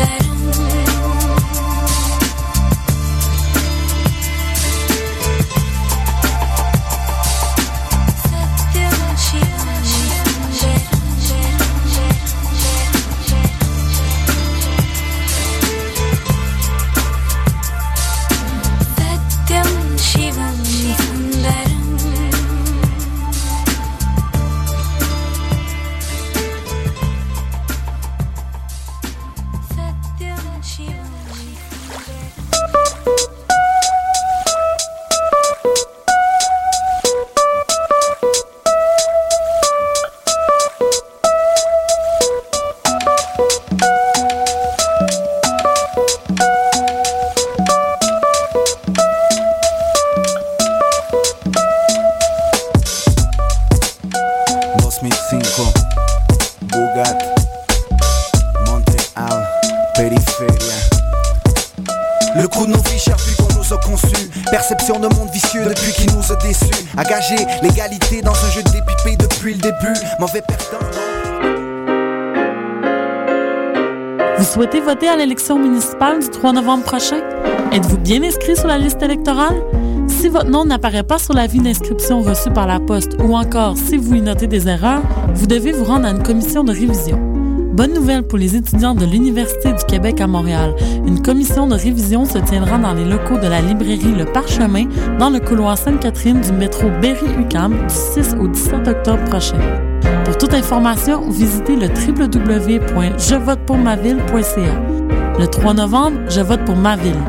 that voter à l'élection municipale du 3 novembre prochain? Êtes-vous bien inscrit sur la liste électorale? Si votre nom n'apparaît pas sur l'avis d'inscription reçu par la poste ou encore si vous y notez des erreurs, vous devez vous rendre à une commission de révision. Bonne nouvelle pour les étudiants de l'Université du Québec à Montréal. Une commission de révision se tiendra dans les locaux de la librairie Le Parchemin dans le couloir Sainte-Catherine du métro Berry-UQAM du 6 au 17 octobre prochain. Toute information, visitez le www.jevotepourmaville.ca. Le 3 novembre, je vote pour ma ville.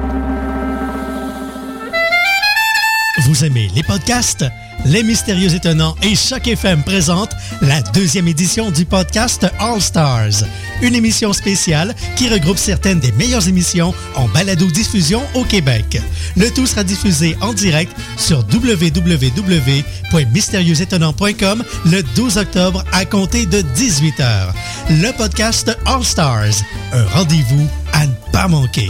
Vous aimez les podcasts? Les Mystérieux Étonnants et Choc FM présentent la deuxième édition du podcast All Stars, une émission spéciale qui regroupe certaines des meilleures émissions en balado-diffusion au Québec. Le tout sera diffusé en direct sur www.mystérieuxétonnants.com le 12 octobre à compter de 18h. Le podcast All Stars, un rendez-vous à ne pas manquer.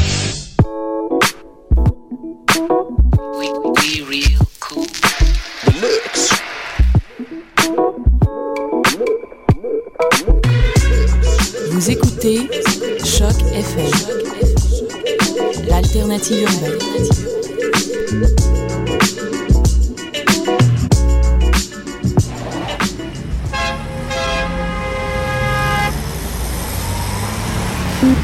Alternative urbaine. Bonjour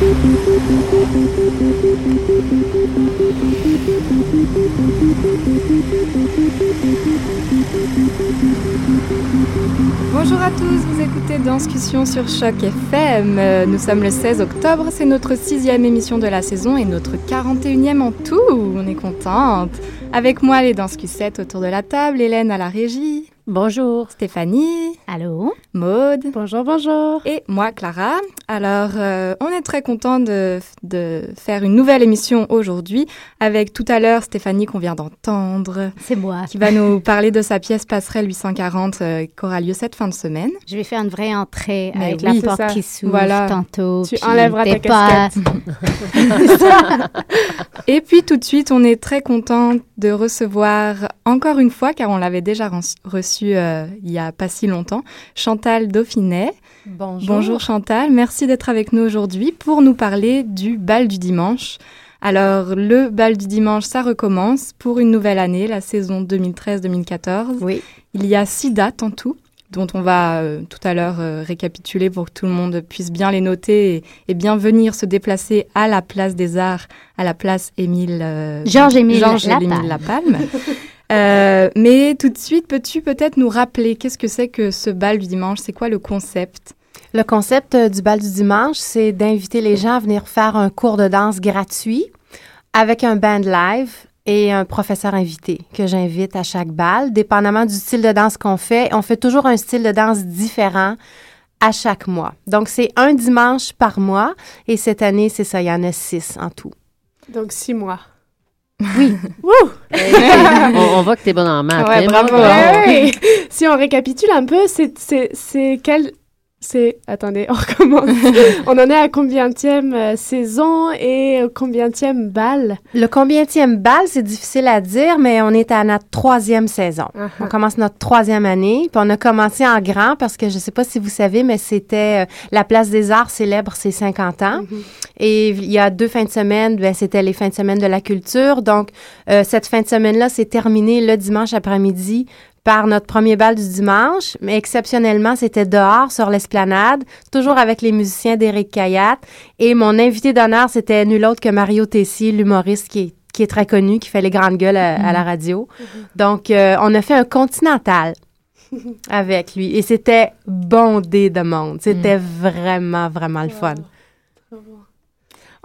à tous, vous écoutez Danscussion sur Choc FM. Nous sommes le 16 octobre, c'est notre sixième émission de la saison et notre 41e en tout. On est contente. Avec moi, les Danscussettes autour de la table, Hélène à la régie. Bonjour. Stéphanie. Allô. Maude. Bonjour, bonjour. Et moi, Clara. Alors, euh, on est très content de, de faire une nouvelle émission aujourd'hui avec tout à l'heure Stéphanie qu'on vient d'entendre. C'est moi. Qui va nous parler de sa pièce Passerelle 840 euh, qui aura lieu cette fin de semaine. Je vais faire une vraie entrée Mais avec oui, la porte ça. qui s'ouvre Voilà. tantôt. Tu enlèveras ta casquette. Et puis tout de suite, on est très content de recevoir encore une fois, car on l'avait déjà reçu euh, il y a pas si longtemps, Chantal Dauphinet. Bonjour. Bonjour Chantal, merci d'être avec nous aujourd'hui pour nous parler du bal du dimanche. Alors, le bal du dimanche, ça recommence pour une nouvelle année, la saison 2013-2014. Oui. Il y a six dates en tout. dont on va euh, tout à l'heure euh, récapituler pour que tout le monde puisse bien les noter et, et bien venir se déplacer à la place des Arts, à la place Émile euh, Georges-Émile Georges-Émile Lapalme. Lapalme. Euh, mais tout de suite, peux-tu peut-être nous rappeler qu'est-ce que c'est que ce bal du dimanche? C'est quoi le concept? Le concept euh, du bal du dimanche, c'est d'inviter les gens à venir faire un cours de danse gratuit avec un band live et un professeur invité que j'invite à chaque bal, dépendamment du style de danse qu'on fait. On fait toujours un style de danse différent à chaque mois. Donc, c'est un dimanche par mois et cette année, c'est ça, il y en a six en tout. Donc, six mois. Oui. Wouh! on, on voit que t'es bonne en maths. Ouais, hein, bravo. Ouais, si on récapitule un peu, c'est, c'est, c'est quel... C'est... Attendez, on recommence. on en est à combienième euh, saison et combienième bal? Le combienième bal, c'est difficile à dire, mais on est à notre troisième saison. Uh-huh. On commence notre troisième année, puis on a commencé en grand parce que je ne sais pas si vous savez, mais c'était euh, la Place des Arts célèbre ses 50 ans. Mhm. Et il y a deux fins de semaine, ben, c'était les fins de semaine de la culture. Donc, euh, cette fin de semaine-là, c'est terminé le dimanche après-midi par notre premier bal du dimanche, mais exceptionnellement, c'était dehors sur l'esplanade, toujours avec les musiciens d'Éric Cayatte. Et mon invité d'honneur, c'était nul autre que Mario Tessier, l'humoriste qui est, qui est très connu, qui fait les grandes gueules à, à la radio. Donc, euh, on a fait un continental avec lui. Et c'était bondé de monde. C'était vraiment, vraiment le fun.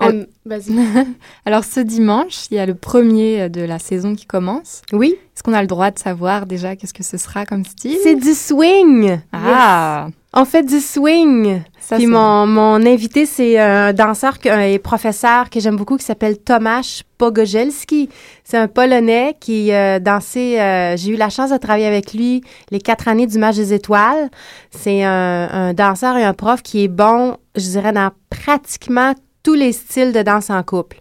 Alors ce dimanche, il y a le premier de la saison qui commence. Oui, Est-ce qu'on a le droit de savoir déjà qu'est-ce que ce sera comme style? C'est du swing. Ah, On fait du swing. ça Puis mon, mon invité, c'est un danseur et professeur que j'aime beaucoup qui s'appelle Tomasz Pogozelski. C'est un Polonais qui euh, dansait. euh, J'ai eu la chance de travailler avec lui les quatre années du Match des Étoiles. C'est un, un danseur et un prof qui est bon, je dirais, dans pratiquement tous les styles de danse en couple.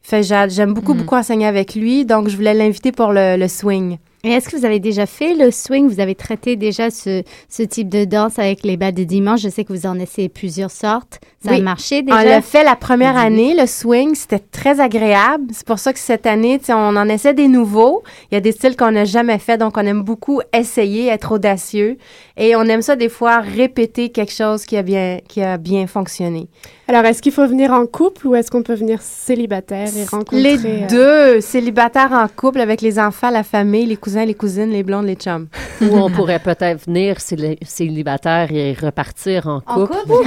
Fait j'a- j'aime beaucoup, Mhm. beaucoup enseigner avec lui, donc je voulais l'inviter pour le, le swing. Et est-ce que vous avez déjà fait le swing? Vous avez traité déjà ce, ce type de danse avec les bals de dimanche? Je sais que vous en essayez plusieurs sortes. Ça Oui. a marché On déjà? l'a fait la première Mhm. année, le swing, c'était très agréable. C'est pour ça que cette année, tu sais, on en essaie des nouveaux. Il y a des styles qu'on n'a jamais fait, donc on aime beaucoup essayer, être audacieux. Et on aime ça des fois répéter quelque chose qui a bien, qui a bien fonctionné. Alors, est-ce qu'il faut venir en couple ou est-ce qu'on peut venir célibataire et rencontrer... Les euh, deux, célibataires en couple avec les enfants, la famille, les cousins, les cousines, les blondes, les chums. Ou on pourrait peut-être venir céli- célibataire et repartir en En couple. couple?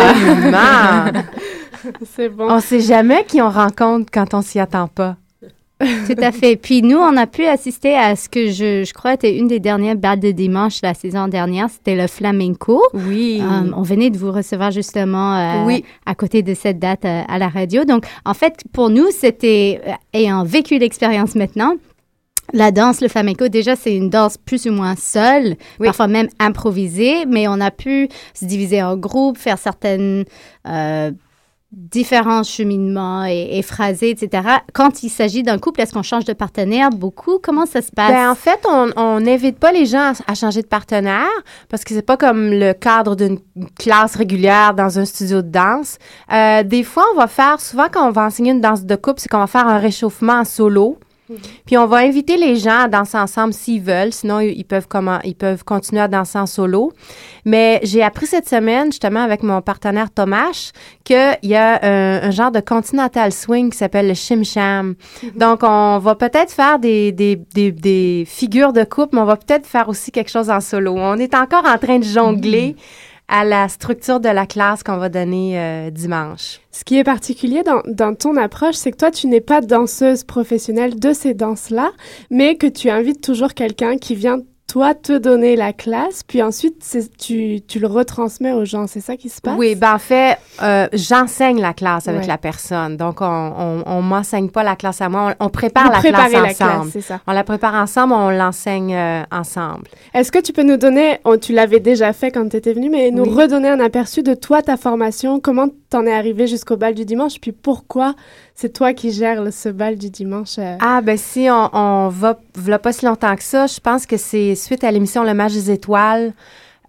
Absolument! C'est bon. on sait jamais qui on rencontre quand on s'y attend pas. Tout à fait. Puis nous, on a pu assister à ce que je, je crois était une des dernières balles de dimanche la saison dernière. C'était le flamenco. Oui. Euh, on venait de vous recevoir justement euh, Oui. à côté de cette date euh, à la radio. Donc, en fait, pour nous, c'était, euh, ayant vécu l'expérience maintenant, la danse, le flamenco, déjà, c'est une danse plus ou moins seule, Oui. parfois même improvisée, mais on a pu se diviser en groupes, faire certaines euh, différents cheminements et, et phrasés, etc. Quand il s'agit d'un couple, est-ce qu'on change de partenaire beaucoup? Comment ça se passe? Ben, en fait, on on n'invite pas les gens à, à changer de partenaire parce que c'est pas comme le cadre d'une classe régulière dans un studio de danse. Euh, des fois, on va faire, souvent quand on va enseigner une danse de couple, c'est qu'on va faire un réchauffement en solo. Puis on va inviter les gens à danser ensemble s'ils veulent, sinon ils peuvent comment ils peuvent continuer à danser en solo. Mais j'ai appris cette semaine justement avec mon partenaire Thomas qu'il y a un, un genre de continental swing qui s'appelle le Shim Sham. Donc on va peut-être faire des, des, des, des figures de couple, mais on va peut-être faire aussi quelque chose en solo. On est encore en train de jongler à la structure de la classe qu'on va donner euh, dimanche. Ce qui est particulier dans, dans ton approche, c'est que toi, tu n'es pas danseuse professionnelle de ces danses-là, mais que tu invites toujours quelqu'un qui vient, toi, te donner la classe, puis ensuite, tu, tu le retransmets aux gens. C'est ça qui se passe? Oui, ben en fait, euh, j'enseigne la classe avec Ouais. la personne. Donc, on, on, on m'enseigne pas la classe à moi. On, on prépare Vous la classe la ensemble. classe, c'est ça. On la prépare ensemble, on l'enseigne euh, ensemble. Est-ce que tu peux nous donner, tu l'avais déjà fait quand tu étais venu, mais nous Oui. redonner un aperçu de toi, ta formation, comment t'en es arrivé jusqu'au bal du dimanche, puis pourquoi c'est toi qui gères le- ce bal du dimanche? euh, Ah, ben si on, on va, voilà pas si longtemps que ça, je pense que c'est suite à l'émission Le Match des Étoiles.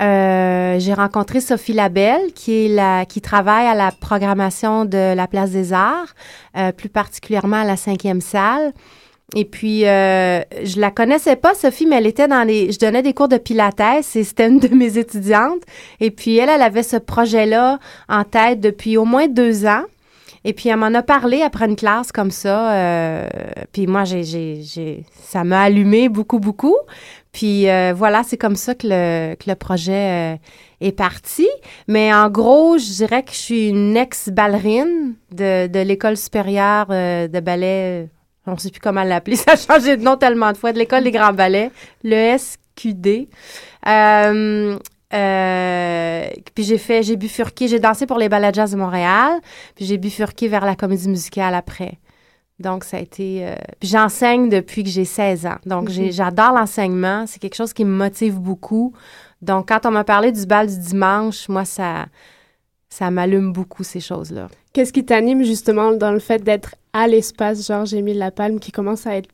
euh, j'ai rencontré Sophie Labelle, qui est la, qui travaille à la programmation de la Place des Arts, euh, plus particulièrement à la cinquième salle. et puis, euh, je la connaissais pas, Sophie, mais elle était dans les... Je donnais des cours de pilates et c'était une de mes étudiantes. Et puis, elle, elle avait ce projet-là en tête depuis au moins deux ans. Et puis, elle m'en a parlé après une classe comme ça. Euh, puis moi, j'ai, j'ai, ça m'a allumé beaucoup, beaucoup. Puis euh, voilà, c'est comme ça que le, que le projet euh, est parti. Mais en gros, je dirais que je suis une ex-ballerine de, de l'école supérieure euh, de ballet. On ne sait plus comment l'appeler. Ça a changé de nom tellement de fois. De l'école des grands ballets, le SQD. Euh, puis j'ai fait, j'ai bifurqué, j'ai dansé pour les ballets jazz de Montréal, puis j'ai bifurqué vers la comédie musicale après. Donc, ça a été... euh, j'enseigne depuis que j'ai 16 ans. Donc, Mhm. j'adore l'enseignement. C'est quelque chose qui me motive beaucoup. Donc, quand on m'a parlé du bal du dimanche, moi, ça, ça m'allume beaucoup, ces choses-là. Qu'est-ce qui t'anime justement dans le fait d'être à l'espace Georges-Émile Lapalme qui commence à être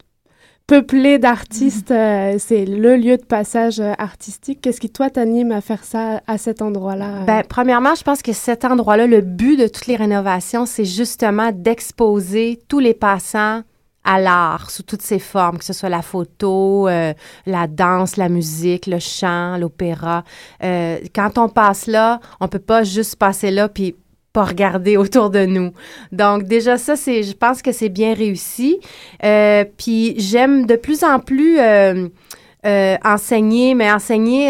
peuplé d'artistes? euh, c'est le lieu de passage euh, artistique. Qu'est-ce qui, toi, t'anime à faire ça à cet endroit-là? Ben, premièrement, je pense que cet endroit-là, le but de toutes les rénovations, c'est justement d'exposer tous les passants à l'art sous toutes ses formes, que ce soit la photo, euh, la danse, la musique, le chant, l'opéra. Quand on passe là, on peut pas juste passer là puis pas regarder autour de nous. Donc déjà ça, c'est, je pense que c'est bien réussi. Euh, puis j'aime de plus en plus euh, euh, enseigner, mais enseigner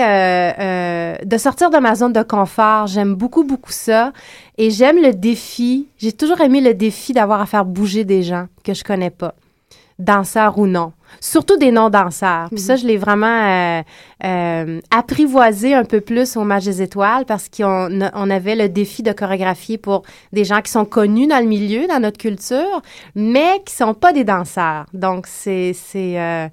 de sortir de ma zone de confort. J'aime beaucoup, beaucoup ça. Et j'aime le défi. J'ai toujours aimé le défi d'avoir à faire bouger des gens que je connais pas, danseurs ou non. Surtout des non-danseurs. Puis ça, je l'ai vraiment euh, euh, apprivoisé un peu plus au Match des Étoiles parce qu'on on avait le défi de chorégraphier pour des gens qui sont connus dans le milieu, dans notre culture, mais qui sont pas des danseurs. Donc, c'est euh,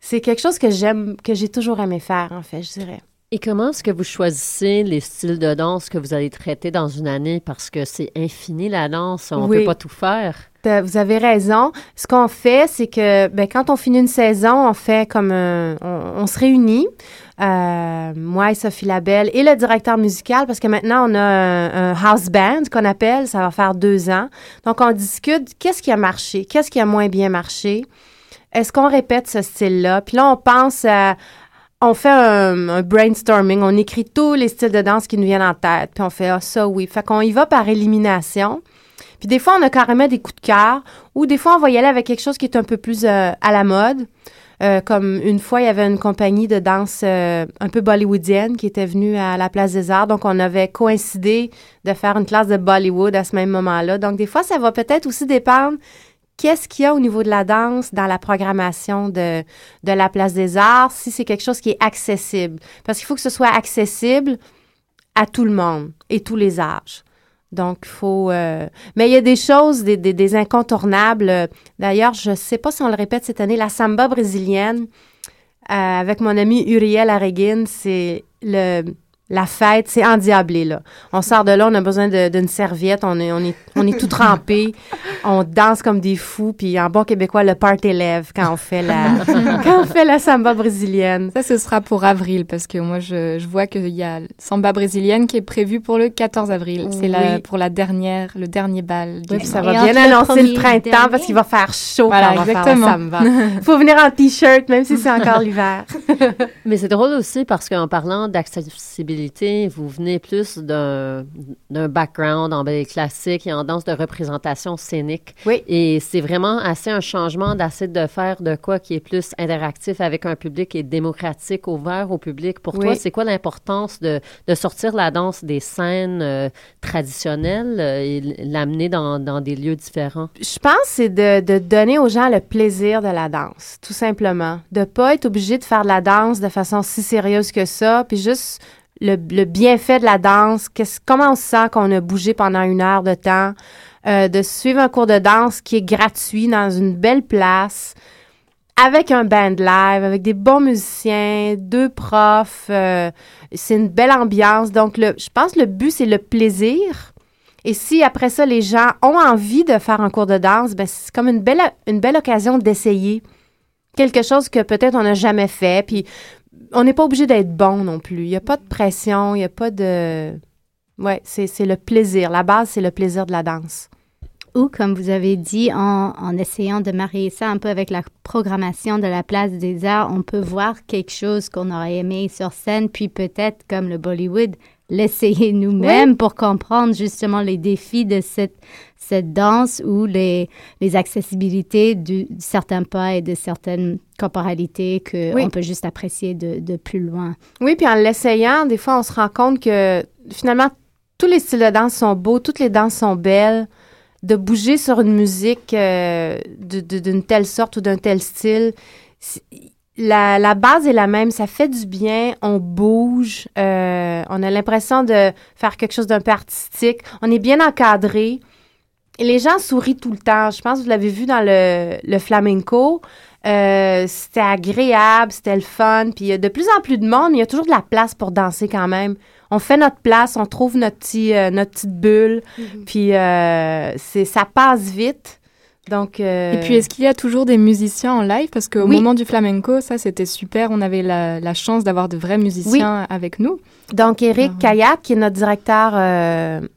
c'est quelque chose que j'aime, que j'ai toujours aimé faire, en fait, je dirais. Et comment est-ce que vous choisissez les styles de danse que vous allez traiter dans une année? Parce que c'est infini, la danse. On ne Oui. peut pas tout faire. Vous avez raison. Ce qu'on fait, c'est que ben, quand on finit une saison, on fait comme on, se réunit. euh, moi et Sophie Labelle et le directeur musical, parce que maintenant on a un, un house band qu'on appelle, ça va faire deux ans. Donc on discute qu'est-ce qui a marché, qu'est-ce qui a moins bien marché. Est-ce qu'on répète ce style-là? Puis là, on pense à, on fait un, un brainstorming, on écrit tous les styles de danse qui nous viennent en tête, puis on fait ah, ça, oui. Fait qu'on y va par élimination. Puis des fois, on a carrément des coups de cœur, ou des fois, on va y aller avec quelque chose qui est un peu plus euh, à la mode. Euh, comme une fois, il y avait une compagnie de danse euh, un peu bollywoodienne qui était venue à la Place des Arts. Donc, on avait coïncidé de faire une classe de Bollywood à ce même moment-là. Donc, des fois, ça va peut-être aussi dépendre qu'est-ce qu'il y a au niveau de la danse dans la programmation de, de la Place des Arts, si c'est quelque chose qui est accessible. Parce qu'il faut que ce soit accessible à tout le monde et tous les âges. Donc, faut... euh, Mais il y a des choses, des, incontournables. D'ailleurs, je ne sais pas si on le répète cette année, la samba brésilienne, euh, avec mon ami Uriel Areguin, c'est le... La fête, c'est endiablé, là. On sort de là, on a besoin de- d'une serviette, on est, on est, on est tout trempé, on danse comme des fous, puis en bon québécois, le party lève quand on fait la, quand on fait la samba brésilienne. Ça, ce sera pour avril, parce que moi, je, je vois qu'il y a Samba brésilienne qui est prévue pour le 14 avril. C'est pour la dernière, le dernier bal. du Oui, puis ça va bien annoncer le printemps parce qu'il va faire chaud Voilà, quand on va exactement. faire la samba. Il faut venir en t-shirt, même si c'est encore l'hiver. Mais c'est drôle aussi parce qu'en parlant d'accessibilité, vous venez plus d'un background en ballet classique et en danse de représentation scénique. Oui. Et c'est vraiment assez un changement d'essayer de faire de quoi qui est plus interactif avec un public et démocratique, ouvert au public. Pour Oui. toi, c'est quoi l'importance de, de sortir la danse des scènes euh, traditionnelles euh, et l'amener dans, dans des lieux différents? Je pense que c'est de, de donner aux gens le plaisir de la danse, tout simplement. De pas être obligé de faire de la danse de façon si sérieuse que ça, puis juste le, bienfait de la danse, comment on se sent qu'on a bougé pendant une heure de temps, euh, de suivre un cours de danse qui est gratuit dans une belle place, avec un band live, avec des bons musiciens, deux profs, euh, c'est une belle ambiance. Donc, le, je pense que le but, c'est le plaisir. Et si après ça, les gens ont envie de faire un cours de danse, ben, c'est comme une belle, une belle occasion d'essayer quelque chose que peut-être on n'a jamais fait. Puis on n'est pas obligé d'être bon non plus. Il n'y a pas de pression, il n'y a pas de... Ouais, c'est c'est le plaisir. La base, c'est le plaisir de la danse. ou, comme vous avez dit, en, en essayant de marier ça un peu avec la programmation de la place des arts, on peut voir quelque chose qu'on aurait aimé sur scène, puis peut-être, comme le Bollywood, l'essayer nous-mêmes pour comprendre justement les défis de cette, cette danse ou les, les accessibilités de certains pas et de certaines corporalités qu'on Oui. peut juste apprécier de, de plus loin. Oui, puis en l'essayant, des fois, on se rend compte que finalement, tous les styles de danse sont beaux, toutes les danses sont belles. De bouger sur une musique euh, d'une telle sorte ou d'un tel style, la, la base est la même, ça fait du bien, on bouge, euh, on a l'impression de faire quelque chose d'un peu artistique, on est bien encadré. Et les gens sourient tout le temps. Je pense que vous l'avez vu dans le, le flamenco. Euh, c'était agréable, c'était le fun. Puis il y a de plus en plus de monde, mais il y a toujours de la place pour danser quand même. On fait notre place, on trouve notre, petit, euh, notre petite bulle. Puis euh, c'est, ça passe vite. Donc, Et puis, est-ce qu'il y a toujours des musiciens en live? Parce qu'au Oui. moment du flamenco, ça, c'était super. On avait la, la chance d'avoir de vrais musiciens avec nous. Donc, Eric Ah. Kayat, qui est notre directeur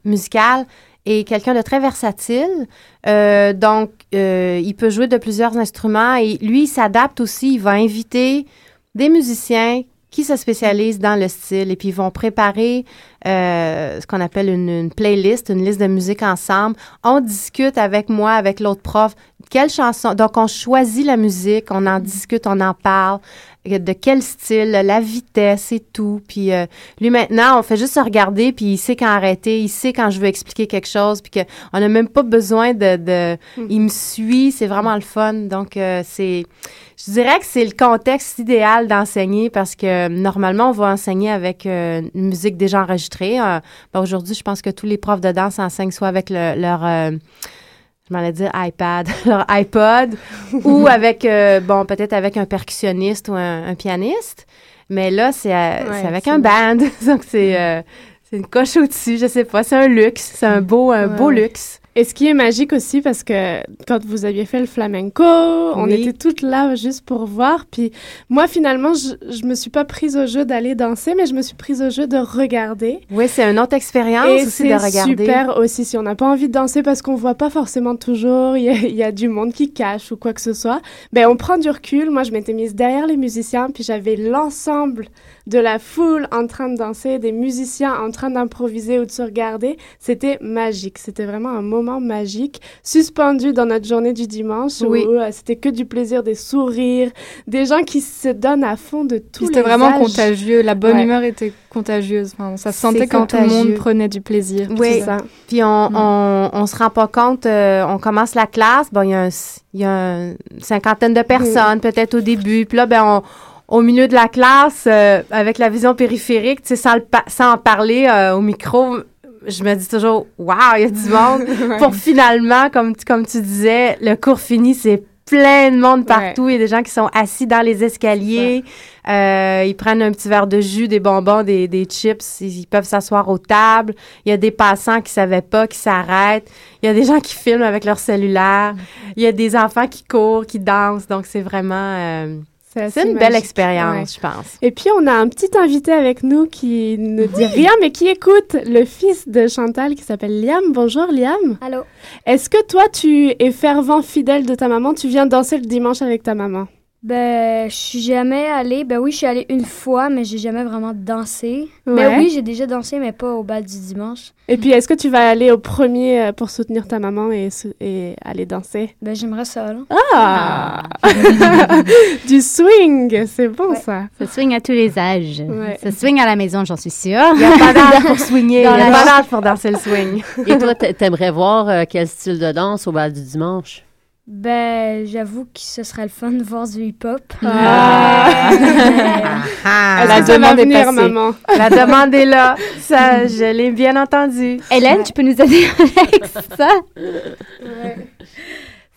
musical, est quelqu'un de très versatile. Euh, donc, euh, il peut jouer de plusieurs instruments et lui, il s'adapte aussi. Il va inviter des musiciens qui se spécialisent dans le style et puis ils vont préparer euh, ce qu'on appelle une, une playlist, une liste de musique ensemble. On discute avec moi, avec l'autre prof, quelle chanson. Donc, on choisit la musique, on en discute, on en parle de quel style, la vitesse et tout. Puis euh, lui maintenant, on fait juste se regarder, puis il sait quand arrêter, il sait quand je veux expliquer quelque chose, puis que on n'a même pas besoin de, de il me suit, c'est vraiment le fun. Donc euh, c'est, je dirais que c'est le contexte idéal d'enseigner parce que normalement on va enseigner avec euh, une musique déjà enregistrée. Euh, ben, Aujourd'hui, je pense que tous les profs de danse enseignent soit avec le- leur euh, je m'en allais dire iPad, leur iPod, ou avec, euh, bon, peut-être avec un percussionniste ou un, un pianiste. Mais là, c'est euh, Ouais, avec un band. Donc, c'est euh, une coche au-dessus, je sais pas. C'est un luxe. C'est un beau, un Ouais, beau luxe. Et ce qui est magique aussi, parce que quand vous aviez fait le flamenco, on était toutes là juste pour voir. Puis moi, finalement, je, je me suis pas prise au jeu d'aller danser, mais je me suis prise au jeu de regarder. Oui, c'est une autre expérience Et aussi de c'est regarder. super aussi si on n'a pas envie de danser parce qu'on voit pas forcément toujours, il y, a- il y a du monde qui cache ou quoi que ce soit. Ben on prend du recul. Moi, je m'étais mise derrière les musiciens, puis j'avais l'ensemble de la foule en train de danser, des musiciens en train d'improviser ou de se regarder. C'était magique. C'était vraiment un moment magique, suspendu dans notre journée du dimanche Oui. où euh, c'était que du plaisir, des sourires, des gens qui se donnent à fond de les C'était vraiment âges. contagieux. La bonne Ouais. humeur était contagieuse. Enfin, ça se sentait que tout le monde prenait du plaisir. Oui, ça. puis on, on, on se rend pas compte, euh, on commence la classe, bon, il y a, un, il y a un- une cinquantaine de personnes peut-être au début, puis là, ben, on, au milieu de la classe, euh, avec la vision périphérique, tu sais, sans, le pa- sans en parler euh, au micro, je me dis toujours, waouh, il y a du monde, pour finalement, comme, tu- comme tu disais, le cours fini, c'est plein de monde partout. Il y a des gens qui sont assis dans les escaliers. Euh, ils prennent un petit verre de jus, des bonbons, des, des chips. Ils, ils peuvent s'asseoir aux tables. Il y a des passants qui savaient pas, qui s'arrêtent. Il y a des gens qui filment avec leur cellulaire. Il y a des enfants qui courent, qui dansent. Donc, c'est vraiment... euh, c'est une belle expérience, Ouais. je pense. Et puis, on a un petit invité avec nous qui ne dit rien, mais qui écoute le fils de Chantal qui s'appelle Liam. Bonjour, Liam. Allô. Est-ce que toi, tu es fervent fidèle de ta maman? Tu viens danser le dimanche avec ta maman? Ben, je suis jamais allée. Ben oui, je suis allée une fois, mais j'ai jamais vraiment dansé. Ouais. Ben oui, j'ai déjà dansé, mais pas au bal du dimanche. Et puis, est-ce que tu vas aller au premier euh, pour soutenir ta maman et, aller danser? Ben, j'aimerais ça, là. Ah! du swing! C'est bon, ça. Ça swing à tous les âges. Ouais. Ça swing à la maison, j'en suis sûre. Il n'y a pas d'âge pour swinguer. Il n'y a pas d'âge pour danser le swing. Et toi, t'a- t'aimerais voir euh, quel style de danse au bal du dimanche? Ben, j'avoue que ce serait le fun de voir du hip-hop. Ah. Ah, Est-ce que ça va venir, maman? La demande est là. Ça, je l'ai bien entendu. Hélène, tu peux nous aider avec ça?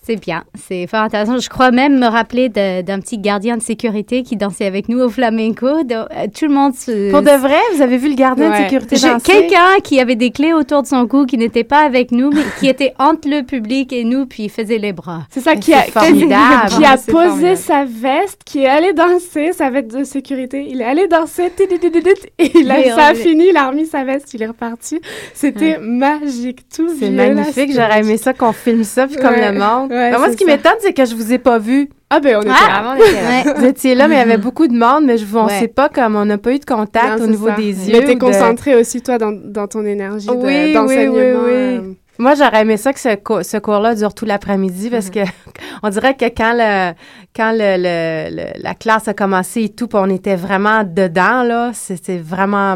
C'est bien, c'est fort intéressant. Je crois même me rappeler d'un petit gardien de sécurité qui dansait avec nous au flamenco. Donc, euh, tout le monde se... Pour de vrai, vous avez vu le gardien de sécurité danser? Quelqu'un qui avait des clés autour de son cou, qui n'était pas avec nous, mais qui était entre le public et nous, puis il faisait les bras. C'est ça qui a, qui a posé sa veste, qui est allé danser, sa veste de sécurité. Il est allé danser, et il a, Oui, ça a fini, il a remis sa veste, il est reparti. C'était magique, tout C'est là, magnifique. J'aurais aimé ça qu'on filme ça, puis comme Ouais, le monde. Ouais, Ben, moi, ce qui m'étonne, c'est que je vous ai pas vu. Ah, ben, on était Ah, là. on était là. Vous étiez là, mais il y avait beaucoup de monde, mais je vous, on Ouais. sait pas comme on n'a pas eu de contact Non, au niveau ça. des yeux. Mais t'es de- concentré aussi, toi, dans, dans ton énergie de- Oui, oui, d'enseignement. oui, oui. euh, Moi, j'aurais aimé ça que ce, co- ce cours-là dure tout l'après-midi parce que on dirait que quand le quand le, le- le- la classe a commencé et tout, puis on était vraiment dedans là, c'était vraiment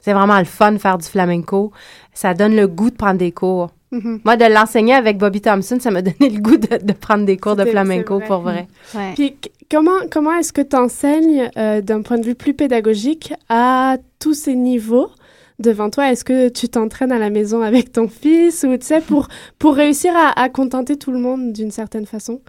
c'est vraiment le fun de faire du flamenco. Ça donne le goût de prendre des cours. Mhm. Moi, de l'enseigner avec Bobby Thompson, ça m'a donné le goût de, de prendre des cours de flamenco c'est vrai. pour vrai. Puis comment, comment est-ce que tu enseignes d'un point de vue plus pédagogique à tous ces niveaux devant toi? Est-ce que tu t'entraînes à la maison avec ton fils ou tu sais, pour, pour réussir à, à contenter tout le monde d'une certaine façon?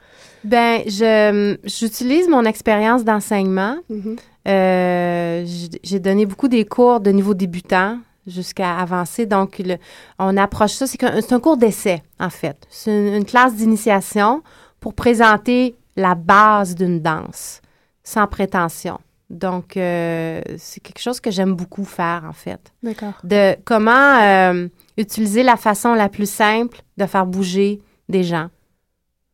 Ben, je j'utilise mon expérience d'enseignement. Mhm. Euh, j'ai donné beaucoup des cours de niveau débutant jusqu'à avancer. Donc, le- on approche ça. C'est un cours d'essai, en fait. C'est une, une classe d'initiation pour présenter la base d'une danse, sans prétention. Donc, euh, c'est quelque chose que j'aime beaucoup faire, en fait. D'accord. De comment euh, utiliser la façon la plus simple de faire bouger des gens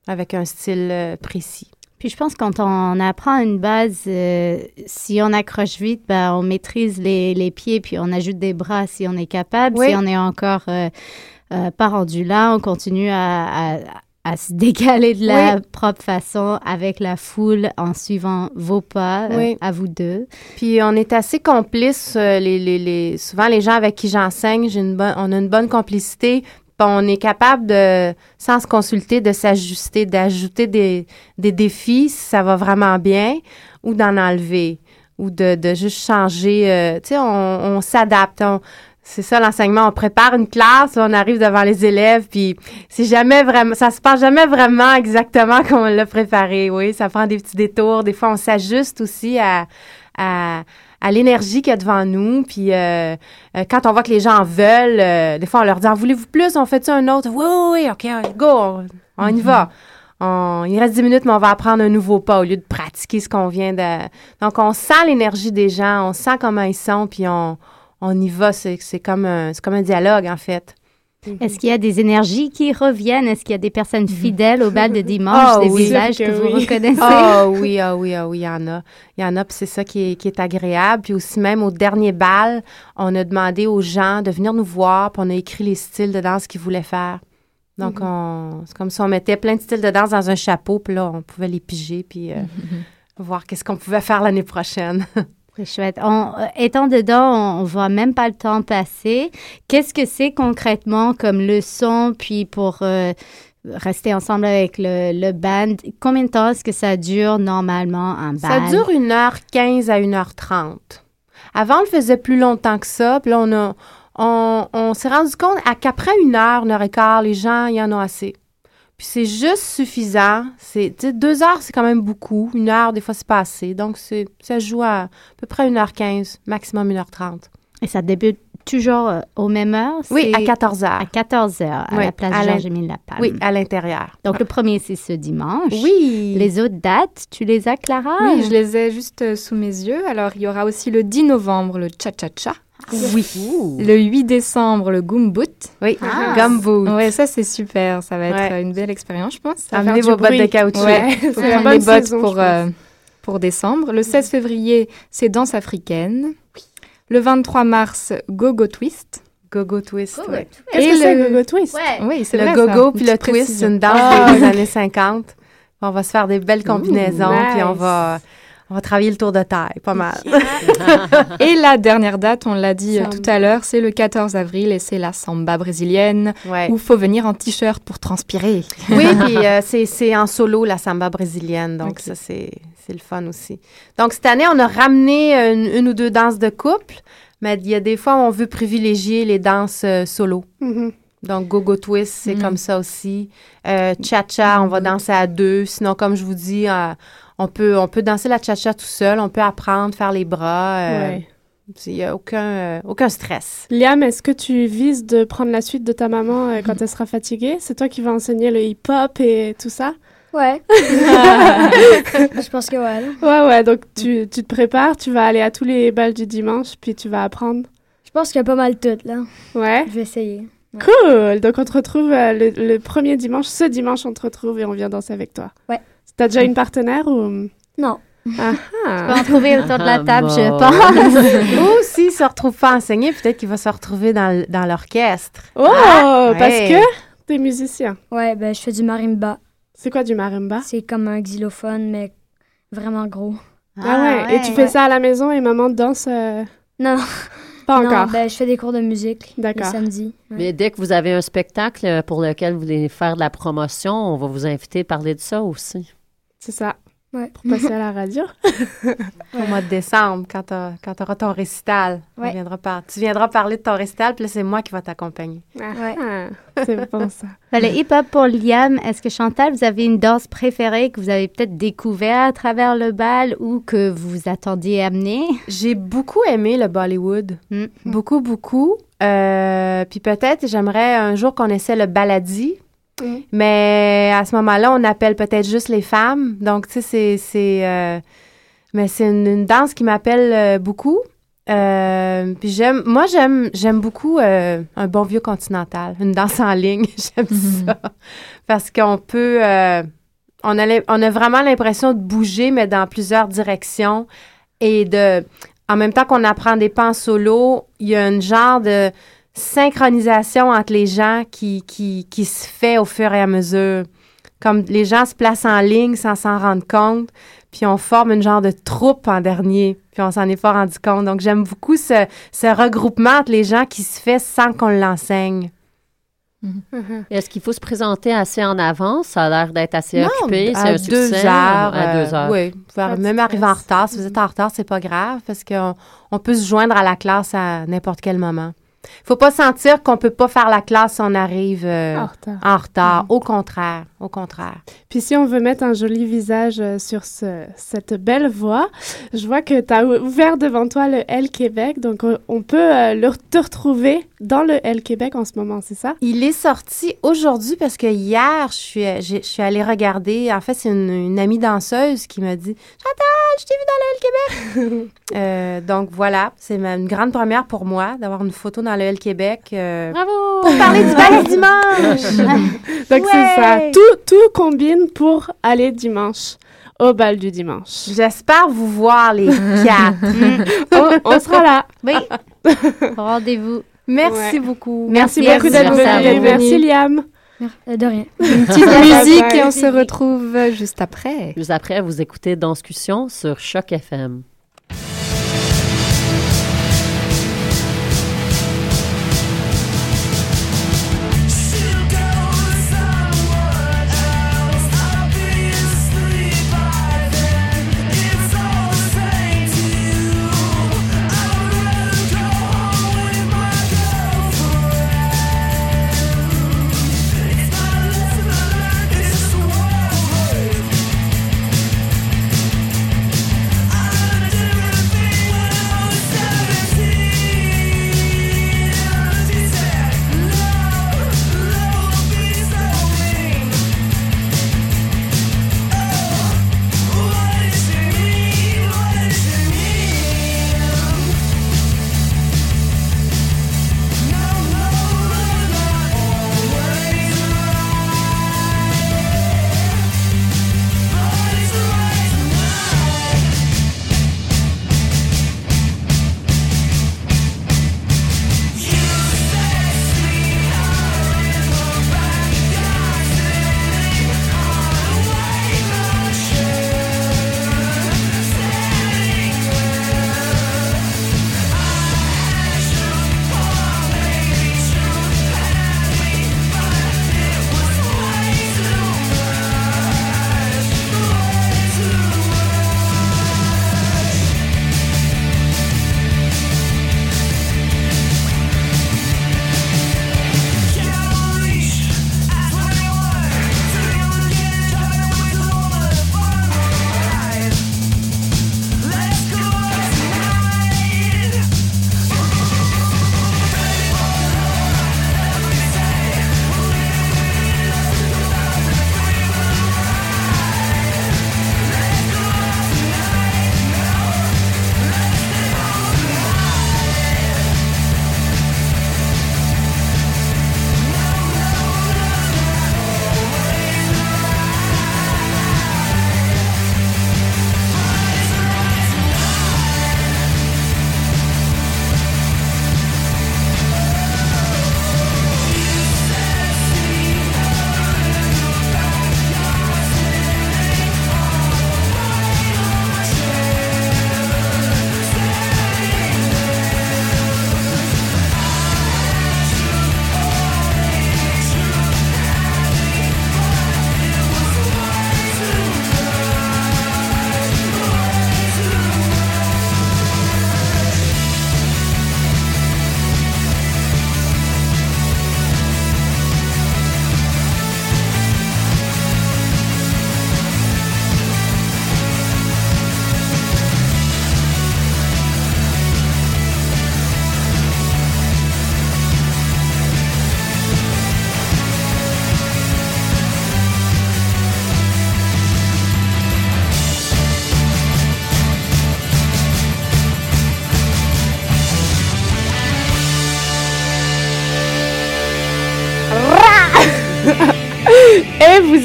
avec un style euh, précis. Puis je pense que quand on apprend une base, euh, si on accroche vite, ben, on maîtrise les, les pieds, puis on ajoute des bras si on est capable. Oui. Si on est encore euh, euh, pas rendu là, on continue à, à- à se décaler de la Oui. propre façon avec la foule en suivant vos pas, Oui. à vous deux. Puis on est assez complices, les, les, les- souvent les gens avec qui j'enseigne, j'ai une bonne, on a une bonne complicité. On est capable de, sans se consulter, de s'ajuster, d'ajouter des, des défis si ça va vraiment bien, ou d'en enlever, ou de, de juste changer. euh, tu sais, on, on s'adapte. c'est ça l'enseignement. On prépare une classe, on arrive devant les élèves, puis c'est jamais vraiment, ça se passe jamais vraiment exactement comme on l'a préparé. Oui, ça prend des petits détours. Des fois, on s'ajuste aussi à, à l'énergie qu'il y a devant nous. Puis euh, euh, quand on voit que les gens en veulent, euh, des fois, on leur dit En voulez-vous plus? On fait ça un autre? Oui, oui, oui, OK, go, on, on y va. On- il reste 10 minutes, mais on va apprendre un nouveau pas au lieu de pratiquer ce qu'on vient de. Donc, on sent l'énergie des gens, on sent comment ils sont, puis on, on y va. C'est c'est comme, un- c'est comme un dialogue, en fait. Est-ce qu'il y a des énergies qui reviennent? Est-ce qu'il y a des personnes fidèles au bal de dimanche, Ah des oui. visages que, que vous oui. reconnaissez? Ah oui, ah oui, ah oui, il y en a. Il y en a, puis c'est ça qui est, qui est agréable. Puis aussi, même au dernier bal, on a demandé aux gens de venir nous voir, puis on a écrit les styles de danse qu'ils voulaient faire. Donc, on, c'est comme si on mettait plein de styles de danse dans un chapeau, puis là, on pouvait les piger, puis euh, voir qu'est-ce qu'on pouvait faire l'année prochaine. C'est chouette. On- euh, étant dedans, on, on voit même pas le temps passer. Qu'est-ce que c'est concrètement comme leçon, puis pour euh, rester ensemble avec le, le band, combien de temps est-ce que ça dure normalement un bal? Ça dure 1h15 à 1h30. Avant, on le faisait plus longtemps que ça. Puis là, on, a, on, on s'est rendu compte qu'après une heure, une heure et les gens, y en a assez. Puis c'est juste suffisant. C'est, deux heures, c'est quand même beaucoup. Une heure, des fois, c'est pas assez. Donc, c'est, ça joue à à peu près 1h15, maximum 1h30. Et ça débute toujours euh, aux mêmes heures? Oui, à 14 heures. À 14 heures, à Oui, la place Georges-Émile Lapalme. Oui, à l'intérieur. Donc, le premier, c'est ce dimanche. Oui. Les autres dates, tu les as, Clara? Oui, je les ai juste euh, sous mes yeux. Alors, il y aura aussi le 10 novembre, le cha-cha-cha. Oui. Le 8 décembre, le Gumboot. Oui, Ah. Gumboot. Ouais, ça, c'est super. Ça va être Ouais. une belle expérience, je pense. Amenez vos bottes de caoutchouc. Ouais, la bonne les bottes saison, pour, euh, pour décembre. Le 16 février, c'est danse africaine. Le 23 mars, Go-Go Twist. Go-Go Twist. ouais. Qu'est-ce Et que c'est, le- Go-Go Twist? Oui, c'est le vrai, go-go ça. puis le twist, c'est une danse Ah. des années 50. On va se faire des belles combinaisons, nice. puis on va, on va travailler le tour de taille, pas mal. Et la dernière date, on l'a dit euh, Samba. tout à l'heure, c'est le 14 avril et c'est la samba brésilienne Ouais. où il faut venir en t-shirt pour transpirer. oui, puis euh, c'est, c'est en solo, la samba brésilienne, donc ça, c'est, c'est le fun aussi. Donc, cette année, on a ramené une, une ou deux danses de couple, mais il y a des fois où on veut privilégier les danses euh, solo. Mhm. Donc, Go-Go Twist, c'est Mm. comme ça aussi. Euh, Cha-Cha, on va danser à deux. Sinon, comme je vous dis, euh, on, peut, on peut danser la Cha-Cha tout seul. On peut apprendre, faire les bras. euh, Ouais. Il n'y a aucun, euh, aucun stress. Liam, est-ce que tu vises de prendre la suite de ta maman euh, quand elle sera fatiguée? C'est toi qui vas enseigner le hip-hop et tout ça? Ouais. je pense que ouais. Ouais, ouais, donc tu, tu te prépares, tu vas aller à tous les balles du dimanche, puis tu vas apprendre. Je pense qu'il y a pas mal tout, là. Ouais. Je vais essayer. Ouais. Cool! Donc on te retrouve euh, le, le premier dimanche. Ce dimanche, on te retrouve et on vient danser avec toi. Ouais. T'as déjà une partenaire ou... Non. Ah, Tu peux en trouver autour de la table, je Bon. pense. Ou s'il se retrouve pas enseigné, peut-être qu'il va se retrouver dans, dans l'orchestre. Oh! Ah, parce ouais. que t'es musicien. Ouais, ben je fais du marimba. C'est quoi du marimba? C'est comme un xylophone, mais vraiment gros. Ah, ouais. Et tu fais ça à la maison et maman danse? euh, Non. Pas Non, encore. ben je fais des cours de musique le D'accord. samedi. Ouais. Mais dès que vous avez un spectacle pour lequel vous voulez faire de la promotion, on va vous inviter à parler de ça aussi. C'est ça. Ouais. Pour passer à la radio. Au mois de décembre, quand tu auras ton récital. on Ouais. viendra par- Tu viendras parler de ton récital, puis là, c'est moi qui va t'accompagner. Ah, c'est bon ça. Ben, le hip-hop pour Liam, est-ce que Chantal, vous avez une danse préférée que vous avez peut-être découvert à travers le bal ou que vous attendiez amener? J'ai beaucoup aimé le Bollywood. Mm. Beaucoup, beaucoup. Euh, puis peut-être, j'aimerais un jour qu'on essaie le baladi. Mm. Mais à ce moment-là, on appelle peut-être juste les femmes. Donc, tu sais, c'est... euh, mais c'est une, une danse qui m'appelle euh, beaucoup. Euh, puis j'aime... Moi, j'aime, j'aime beaucoup euh, un bon vieux continental. Une danse en ligne. j'aime ça. Parce qu'on peut... euh, on, a, on a vraiment l'impression de bouger, mais dans plusieurs directions. Et de... En même temps qu'on apprend des pas en solo, il y a un genre de synchronisation entre les gens qui, qui, qui se fait au fur et à mesure. Comme les gens se placent en ligne sans s'en rendre compte, puis on forme une genre de troupe en dernier, puis on s'en est pas rendu compte. Donc j'aime beaucoup ce, ce regroupement entre les gens qui se fait sans qu'on l'enseigne. Est-ce qu'il faut se présenter assez en avance? Ça a l'air d'être assez Non, occupé. C'est à un deux succès. heures. À deux euh, heures. oui, vous pouvez même arriver en retard. Si vous êtes en retard, c'est pas grave parce qu'on on peut se joindre à la classe à n'importe quel moment. Faut pas sentir qu'on peut pas faire la classe si on arrive euh, En retard. en retard. Au contraire, au contraire. Puis si on veut mettre un joli visage euh, sur ce, cette belle voix, je vois que tu as ouvert devant toi le L Québec, donc on, on peut euh, le, te retrouver dans le L Québec en ce moment, c'est ça? Il est sorti aujourd'hui parce que hier, je suis, je suis allée regarder. En fait, c'est une, une amie danseuse qui m'a dit Chantal, je t'ai vu dans le L Québec. Euh, donc voilà, c'est une grande première pour moi d'avoir une photo dans le L Québec. euh, Bravo! pour parler du bal du dimanche. Donc c'est ça, tout, tout combine pour aller dimanche au bal du dimanche. J'espère vous voir les quatre. on, on sera là. Oui. Rendez-vous. Merci Ouais. beaucoup. Merci, Merci, beaucoup d'être venu. Merci Liam. De rien. Une petite musique et on se retrouve juste après. Juste après, vous écoutez Danscussion sur Choc FM.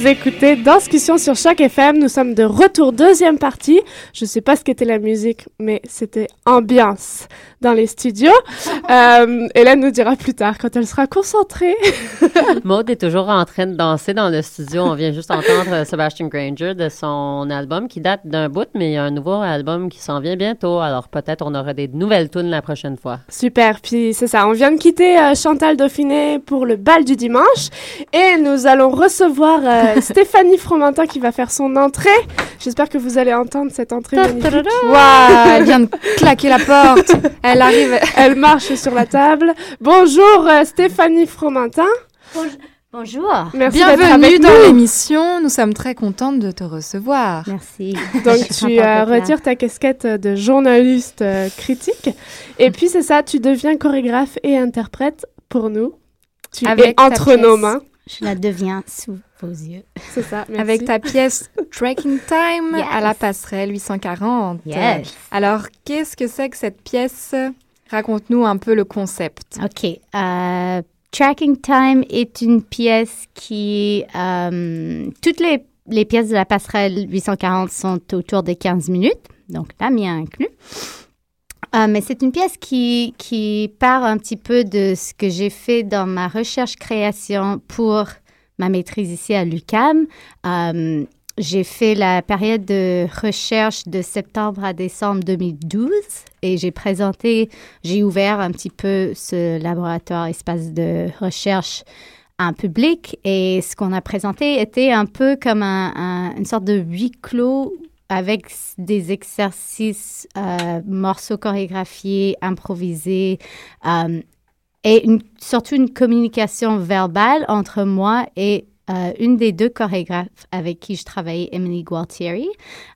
Vous écoutez Discussion sur Choc FM. Nous sommes de retour, deuxième partie. Je sais pas ce qu'était la musique, mais c'était ambiance dans les studios. Euh, Hélène nous dira plus tard quand elle sera concentrée. Maud est toujours en train de danser dans le studio. On vient juste entendre euh, Sebastian Granger de son album qui date d'un bout, mais il y a un nouveau album qui s'en vient bientôt. Alors peut-être on aura des nouvelles tunes la prochaine fois. Super. Puis c'est ça. On vient de quitter euh, Chantal Dauphiné pour le bal du dimanche et nous allons recevoir euh, Stéphanie Fromentin qui va faire son entrée. J'espère que vous allez entendre cette entrée magnifique. Waouh, elle vient de claquer la porte. Elle arrive. Elle marche sur la table. Bonjour euh, Stéphanie Fromentin. Bonjour. Merci Bienvenue dans l'émission. Nous sommes très contentes de te recevoir. Merci. Donc tu euh, retires ta casquette de journaliste euh, critique et puis c'est ça, tu deviens chorégraphe et interprète pour nous. Tu Avec es entre nos mains. Je la deviens sous vos yeux. C'est ça. merci. Avec ta pièce Tracking Time Yes. à la passerelle 840. Yes. Alors, qu'est-ce que c'est que cette pièce? Raconte-nous un peu le concept. OK. Euh, Tracking Time est une pièce qui... euh, toutes les, les pièces de la passerelle 840 sont autour de 15 minutes, donc la mienne inclus. Euh, mais c'est une pièce qui, qui part un petit peu de ce que j'ai fait dans ma recherche-création pour ma maîtrise ici à l'UCAM. Euh, j'ai fait la période de recherche de septembre à décembre 2012 et j'ai présenté, j'ai ouvert un petit peu ce laboratoire espace de recherche en public et ce qu'on a présenté était un peu comme un- un- une sorte de huis clos avec des exercices, euh, morceaux chorégraphiés, improvisés, euh, et surtout une communication verbale entre moi et euh, une des deux chorégraphes avec qui je travaillais, Emily Gualtieri.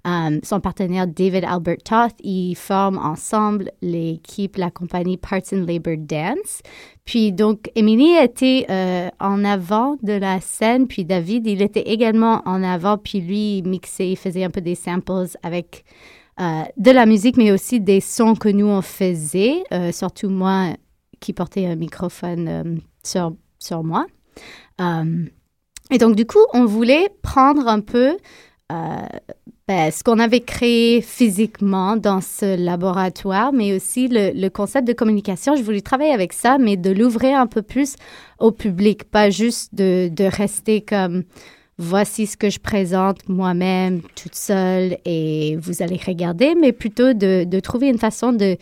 Euh, son partenaire David Albert Toth, ils forment ensemble l'équipe, la compagnie Parts and Labor Dance. Puis donc, Emily était euh, en avant de la scène, puis David, il était également en avant, puis lui, il mixait, il faisait un peu des samples avec de la musique, mais aussi des sons que nous, on faisait, surtout moi qui portais un microphone euh, sur, sur moi. Euh, et donc, du coup, on voulait prendre un peu euh, ben, ce qu'on avait créé physiquement dans ce laboratoire, mais aussi le, le concept de communication. Je voulais travailler avec ça, mais de l'ouvrir un peu plus au public, pas juste de, de rester comme voici ce que je présente moi-même toute seule et vous allez regarder, mais plutôt de, de trouver une façon de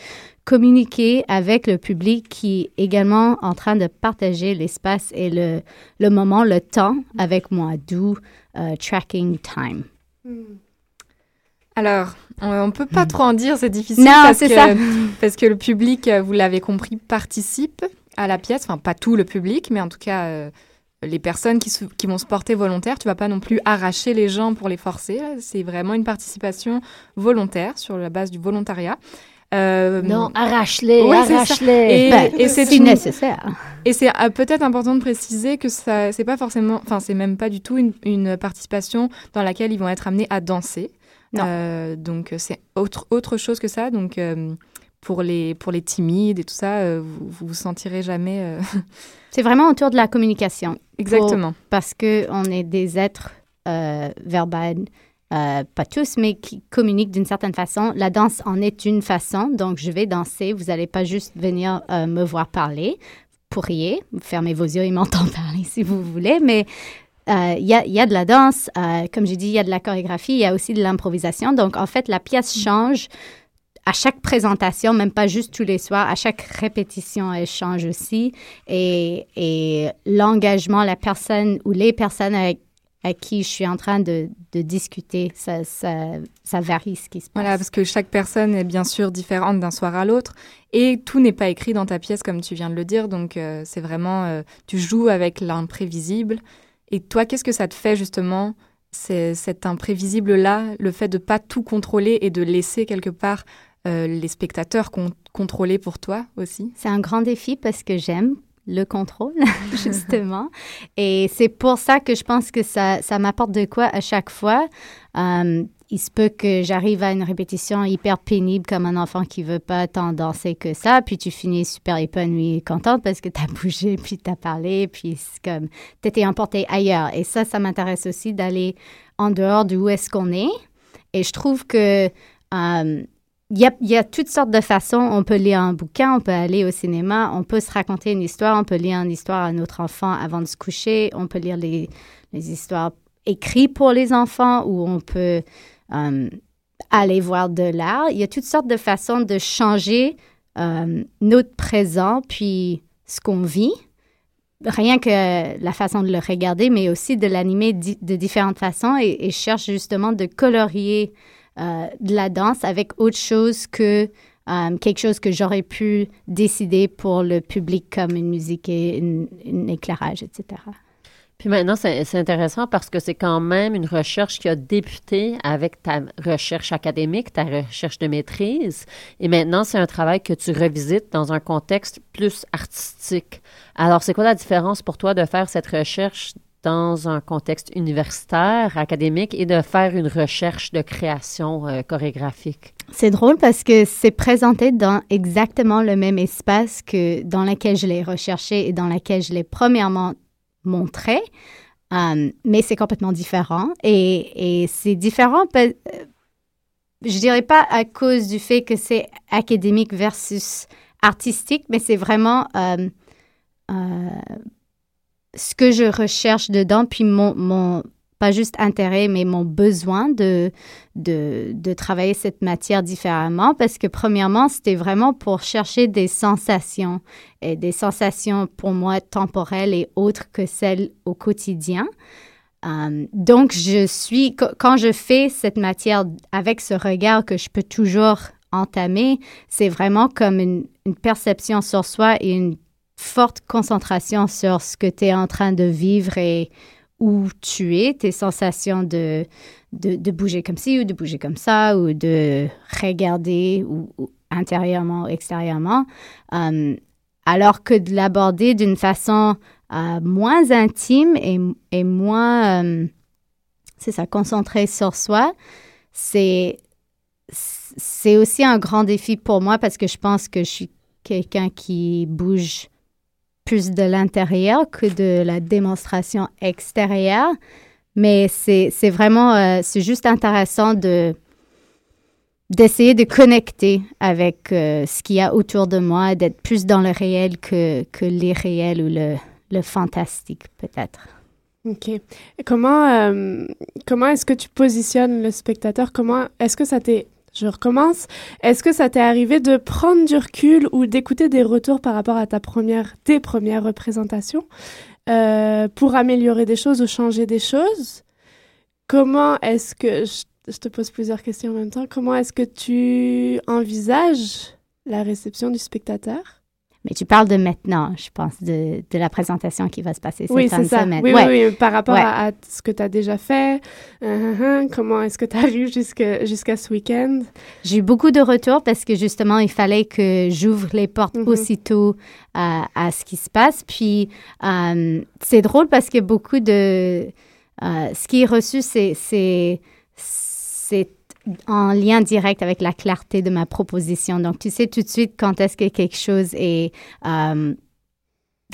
communiquer avec le public qui est également en train de partager l'espace et le, le moment, le temps avec moi, d'où euh, tracking time. Alors, on ne peut pas trop en dire, c'est difficile. Non, parce c'est que, ça. Parce que le public, euh, vous l'avez compris, participe à la pièce. Enfin, pas tout le public, mais en tout cas, euh, les personnes qui, se- qui vont se porter volontaires. Tu vas pas non plus arracher les gens pour les forcer. C'est vraiment une participation volontaire sur la base du volontariat. Euh, Non, arrache-les, Ouais, arrache-les. Et, Ben, et c'est une- nécessaire. Et c'est euh, peut-être important de préciser que ça, c'est pas forcément, enfin, c'est même pas du tout une, une participation dans laquelle ils vont être amenés à danser. Non. Euh, donc c'est autre autre chose que ça. Donc euh, pour les pour les timides et tout ça, vous vous vous sentirez jamais. C'est vraiment autour de la communication. Exactement. Pour- parce que on est des êtres verbales, euh, pas tous, mais qui communiquent d'une certaine façon. La danse en est une façon, donc je vais danser. Vous n'allez pas juste venir euh, me voir parler. Vous pourriez fermer vos yeux et m'entendre parler si vous voulez, mais euh, il y, a, y a de la danse, comme j'ai dit, il y a de la chorégraphie, il y a aussi de l'improvisation. Donc, en fait, la pièce change à chaque présentation, même pas juste tous les soirs, à chaque répétition, elle change aussi. Et, et l'engagement, la personne ou les personnes avec, à qui je suis en train de, de discuter, ça, ça, ça varie ce qui se passe. Voilà, parce que chaque personne est bien sûr différente d'un soir à l'autre et tout n'est pas écrit dans ta pièce comme tu viens de le dire. Donc euh, c'est vraiment, euh, tu joues avec l'imprévisible. Et toi, qu'est-ce que ça te fait justement, c'est cet imprévisible-là, le fait de pas tout contrôler et de laisser quelque part euh, les spectateurs con- contrôler pour toi aussi? C'est un grand défi parce que j'aime le contrôle, justement. Et c'est pour ça que je pense que ça, ça m'apporte de quoi à chaque fois. Euh, il se peut que j'arrive à une répétition hyper pénible comme un enfant qui veut pas tant danser que ça, puis tu finis super épanouie et contente parce que tu as bougé, puis tu as parlé, puis comme tu étais emporté ailleurs. Et ça, ça m'intéresse aussi d'aller en dehors d'où est-ce qu'on est. Et je trouve que euh, il y, a, toutes sortes de façons. On peut lire un bouquin, on peut aller au cinéma, on peut se raconter une histoire, on peut lire une histoire à notre enfant avant de se coucher, on peut lire les, histoires écrites pour les enfants ou on peut euh, aller voir de l'art. Il y a toutes sortes de façons de changer euh, notre présent, puis ce qu'on vit. Rien que la façon de le regarder, mais aussi de l'animer de différentes façons et, et, cherche justement de colorier de la danse avec autre chose que euh, quelque chose que j'aurais pu décider pour le public comme une musique et un éclairage, etc. Puis maintenant, c'est intéressant parce que c'est quand même une recherche qui a débuté avec ta recherche académique, ta recherche de maîtrise. Et maintenant, c'est un travail que tu revisites dans un contexte plus artistique. Alors, c'est quoi la différence pour toi de faire cette recherche dans un contexte universitaire, académique, et de faire une recherche de création euh, chorégraphique? C'est drôle parce que c'est présenté dans exactement le même espace que dans lequel je l'ai recherché et dans lequel je l'ai premièrement montrer, um, mais c'est complètement différent. Et, c'est différent, euh, je dirais pas à cause du fait que c'est académique versus artistique, mais c'est vraiment euh, euh, ce que je recherche dedans, puis mon, mon, pas juste intérêt, mais mon besoin de, de, de, travailler cette matière différemment parce que premièrement, c'était vraiment pour chercher des sensations et des sensations pour moi temporelles et autres que celles au quotidien. Um, donc, je suis, quand je fais cette matière avec ce regard que je peux toujours entamer, c'est vraiment comme une, une perception sur soi et une forte concentration sur ce que tu es en train de vivre et où tu es, tes sensations de, de, bouger comme ci ou de bouger comme ça, ou de regarder ou, intérieurement ou extérieurement, um, alors que de l'aborder d'une façon uh, moins intime et, et moins, um, c'est ça, concentrée sur soi, c'est c'est aussi un grand défi pour moi parce que je pense que je suis quelqu'un qui bouge plus de l'intérieur que de la démonstration extérieure. Mais c'est vraiment, euh, c'est juste intéressant de d'essayer de connecter avec euh, ce qu'il y a autour de moi, d'être plus dans le réel que, que l'irréel ou le, le fantastique, peut-être. OK. Comment euh, comment est-ce que tu positionnes le spectateur? Comment est-ce que ça t'est je recommence. Est-ce que ça t'est arrivé de prendre du recul ou d'écouter des retours par rapport à ta première, tes premières représentations euh, pour améliorer des choses ou changer des choses? Comment est-ce que, je, je, te pose plusieurs questions en même temps, comment est-ce que tu envisages la réception du spectateur? Mais tu parles de maintenant, je pense, de, de la présentation qui va se passer cette oui, fin de ça. semaine. Oui, ouais. oui, oui, par rapport ouais. à, à, ce que tu as déjà fait, uh, uh, uh, comment est-ce que tu arrives jusqu'à jusqu ce week-end? J'ai eu beaucoup de retours parce que justement, il fallait que j'ouvre les portes mm -hmm. aussitôt à, à, ce qui se passe. Puis, um, c'est drôle parce que beaucoup de... Uh, ce qui est reçu, c'est en lien direct avec la clarté de ma proposition. Donc, tu sais tout de suite quand est-ce que quelque chose est euh,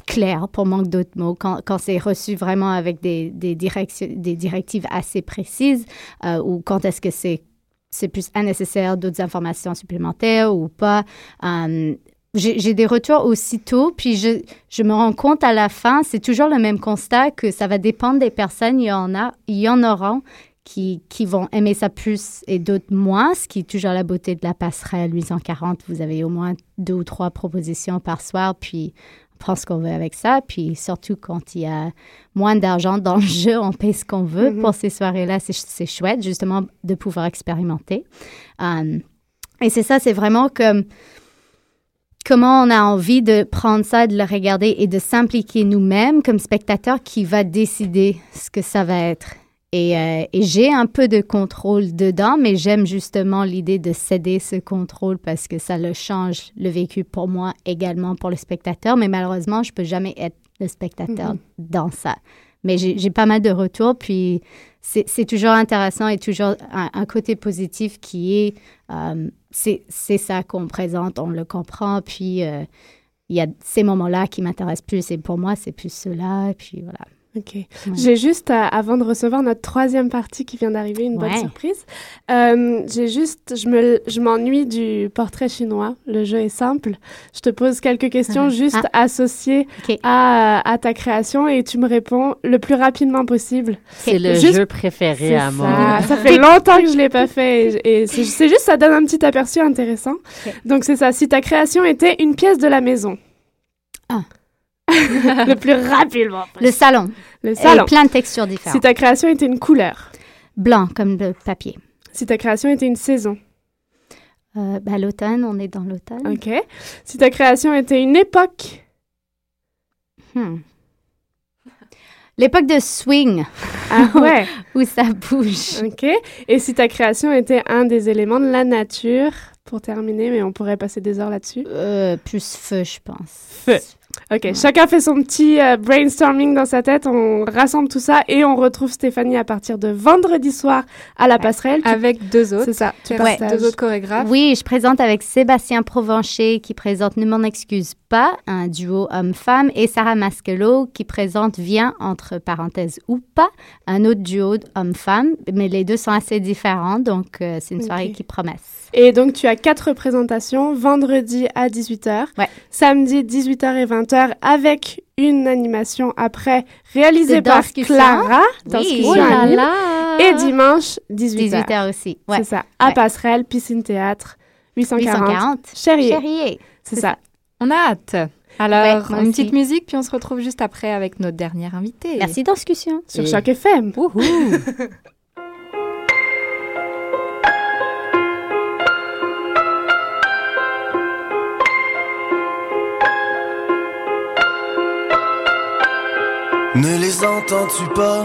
clair, pour manque d'autres mots, quand, c'est reçu vraiment avec des, directives assez précises, euh, ou quand est-ce que c'est plus nécessaire d'autres informations supplémentaires ou pas. Um, j'ai des retours aussitôt, puis je, je, me rends compte à la fin, c'est toujours le même constat que ça va dépendre des personnes. Il y en a, il y en aura qui, qui, vont aimer ça plus et d'autres moins, ce qui est toujours la beauté de la passerelle 840. Vous avez au moins deux ou trois propositions par soir, puis on prend ce qu'on veut avec ça. Puis surtout quand il y a moins d'argent dans le jeu, on paye ce qu'on veut. Mm -hmm. Pour ces soirées-là, c'est chouette justement de pouvoir expérimenter. Um, et c'est ça, c'est vraiment comme comment on a envie de prendre ça, de le regarder et de s'impliquer nous-mêmes comme spectateurs qui va décider ce que ça va être. Et, euh, et j'ai un peu de contrôle dedans, mais j'aime justement l'idée de céder ce contrôle parce que ça le change le vécu pour moi également pour le spectateur. Mais malheureusement, je peux jamais être le spectateur mm -hmm. dans ça. mais j'ai pas mal de retours. Puis c'est toujours intéressant et toujours un, un côté positif qui est euh, c'est c'est ça qu'on présente, on le comprend. Puis euh, il y a ces moments-là qui m'intéressent plus. Et pour moi, c'est plus cela. Et puis voilà. Ok. J'ai juste, euh, avant de recevoir notre troisième partie qui vient d'arriver, une bonne surprise. Euh, J'ai juste, je me, je m'ennuie du portrait chinois. Le jeu est simple. Je te pose quelques questions Ah. juste Ah. associées à, à ta création et tu me réponds le plus rapidement possible. C'est le Juste- jeu préféré à moi. Ça fait longtemps que je l'ai pas fait et, et c'est c'est juste, ça donne un petit aperçu intéressant. Donc c'est ça. Si ta création était une pièce de la maison. Ah. le plus rapidement. Le salon. Le salon. Et plein de textures différentes. Si ta création était une couleur. Blanc comme le papier. Si ta création était une saison. Euh, bah, l'automne, on est dans l'automne. Ok. Si ta création était une époque. Hmm. L'époque de swing. Ah ouais. Où ça bouge. Ok. Et si ta création était un des éléments de la nature, pour terminer, mais on pourrait passer des heures là-dessus. Euh, plus feu, je pense. Feu. Ok, chacun fait son petit euh, brainstorming dans sa tête, on rassemble tout ça et on retrouve Stéphanie à partir de vendredi soir à la passerelle. Tu- Avec deux autres. C'est ça, tu Ouais, deux autres chorégraphes. Oui, je présente avec Sébastien Provencher qui présente Ne m'en excuse pas, un duo homme-femme, et Sarah Masquelot qui présente Viens entre parenthèses ou pas, un autre duo homme-femme, mais les deux sont assez différents, donc euh, c'est une soirée qui promet. Et donc, tu as quatre représentations, vendredi à 18h, samedi 18h et 20h, avec une animation après réalisée par. Clara, Oui. Danscussion Oh là là. et dimanche 18h. 18h aussi, ouais. C'est ça, à Ouais. Passerelle, Piscine Théâtre, 840. 840. Chérier. Chérier. C'est ça. On a hâte. Alors, Ouais, une aussi. petite musique, puis on se retrouve juste après avec notre dernière invitée. Merci Danscussion. Sur Choc FM. Ne les entends-tu pas,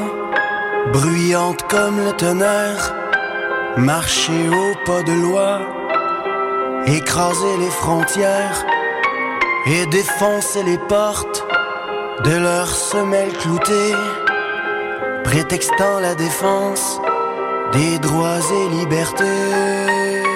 bruyantes comme le tonnerre, marcher au pas de loi, écraser les frontières et défoncer les portes de leurs semelles cloutées, prétextant la défense des droits et libertés.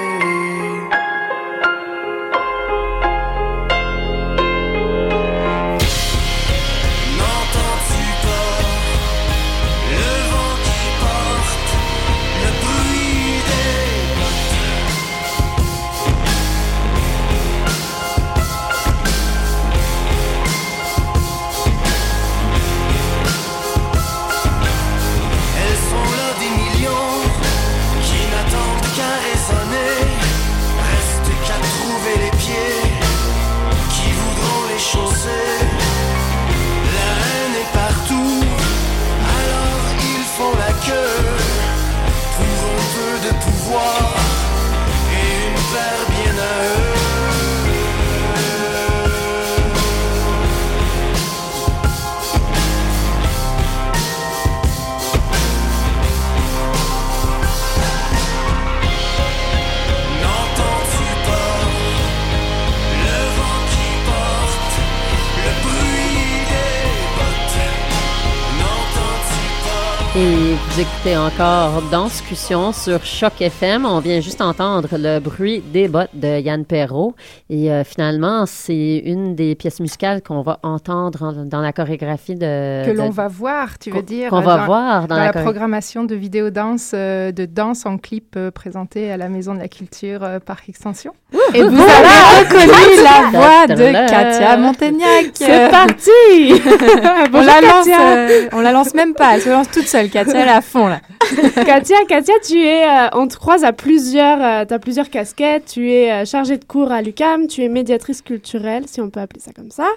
Vous écoutez encore Danscussion sur Choc FM. On vient juste entendre le bruit des bottes de Yann Perrault. Et euh, finalement, c'est une des pièces musicales qu'on va entendre en- dans la chorégraphie de... que l'on va voir, tu veux dire qu'on va dans- voir dans la la programmation de vidéo danse euh, de danse en clip euh, présentée à la Maison de la Culture euh, par extension. Et vous avez reconnu la voix de Katia Montaignac. C'est parti on, la lance, euh, on la lance même pas, elle se lance toute seule. Katia, à fond là. Katia, Katia, tu es, euh, on te croise à plusieurs, tu as plusieurs casquettes. Tu es euh, chargée de cours à l'UCAM, tu es médiatrice culturelle, si on peut appeler ça comme ça.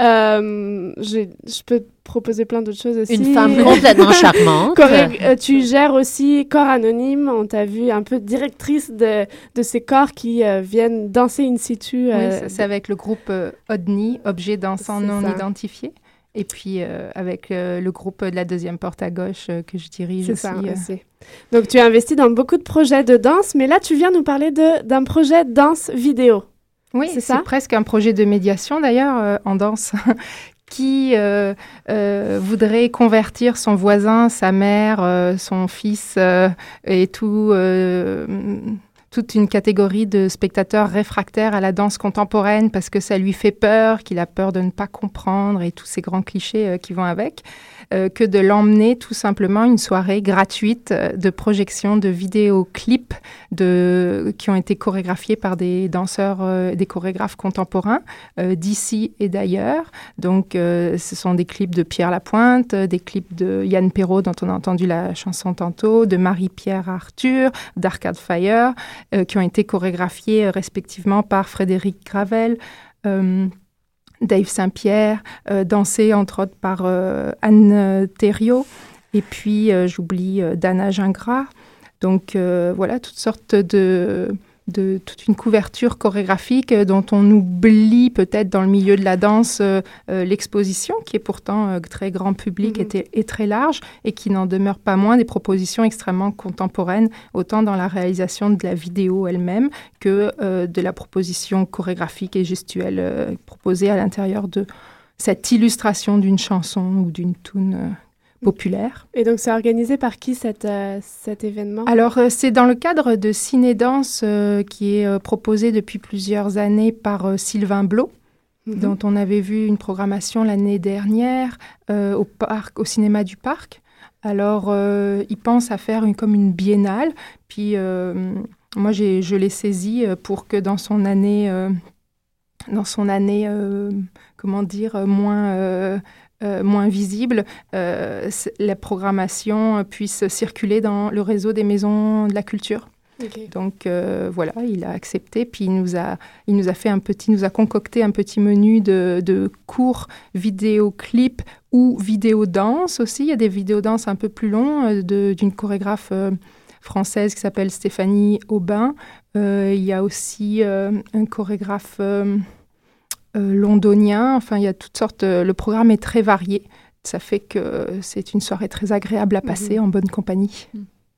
Euh, je peux te proposer plein d'autres choses aussi. Une femme complètement charmante. Euh, tu gères aussi Corps Anonyme. On t'a vu un peu directrice de, de ces corps qui euh, viennent danser in situ. Oui, euh, c'est avec le groupe euh, ODNI, Objet dansant non ça. identifié. Et puis euh, avec euh, le groupe de la deuxième porte à gauche euh, que je dirige aussi. ça, aussi. Donc, tu as investi dans beaucoup de projets de danse, mais là, tu viens nous parler de- d'un projet danse vidéo. Oui, c'est presque un projet de médiation d'ailleurs en danse qui euh, euh, voudrait convertir son voisin, sa mère, euh, son fils et tout, toute une catégorie de spectateurs réfractaires à la danse contemporaine parce que ça lui fait peur, qu'il a peur de ne pas comprendre et tous ces grands clichés euh, qui vont avec, euh, que de l'emmener tout simplement une soirée gratuite euh, de projection de vidéoclips de, qui ont été chorégraphiés par des danseurs, euh, des chorégraphes contemporains d'ici et d'ailleurs. Donc, ce sont des clips de Pierre Lapointe, des clips de Yann Perrault, dont on a entendu la chanson tantôt, de Marie-Pierre Arthur, d'Arcade Fire, qui ont été chorégraphiés euh, respectivement par Frédéric Gravel. euh, Dave Saint-Pierre, euh, dansé entre autres par euh, Anne euh, Thériault, et puis euh, j'oublie euh, Dana Gingras. Donc euh, voilà, toutes sortes de, de toute une couverture chorégraphique euh, dont on oublie peut-être dans le milieu de la danse euh, euh, l'exposition, qui est pourtant euh, très grand public et, et très large, et qui n'en demeure pas moins des propositions extrêmement contemporaines, autant dans la réalisation de la vidéo elle-même que euh, de la proposition chorégraphique et gestuelle proposée à l'intérieur de cette illustration d'une chanson ou d'une tune populaire. Et donc, c'est organisé par qui cette, euh, cet événement? Alors, euh, c'est dans le cadre de Ciné-Danse euh, qui est euh, proposé depuis plusieurs années par Sylvain Blot, Mhm. dont on avait vu une programmation l'année dernière au, parc, au cinéma du parc. Alors, il pense à faire une, comme une biennale. Puis, moi, je l'ai saisi pour que dans son année, dans son année euh, comment dire, moins, euh, euh, moins visible, euh, la programmation puisse circuler dans le réseau des maisons de la culture. Donc euh, voilà, il a accepté, puis il nous a, il nous a fait un petit, nous a concocté un petit menu de, de courts vidéoclips ou vidéodanse aussi. Il y a des vidéodanses un peu plus longs d'une chorégraphe française qui s'appelle Stéphanie Aubin. Il y a aussi un chorégraphe londonien. Enfin, il y a toutes sortes. euh, le programme est très varié. Ça fait que c'est une soirée très agréable à passer Mhm. en bonne compagnie.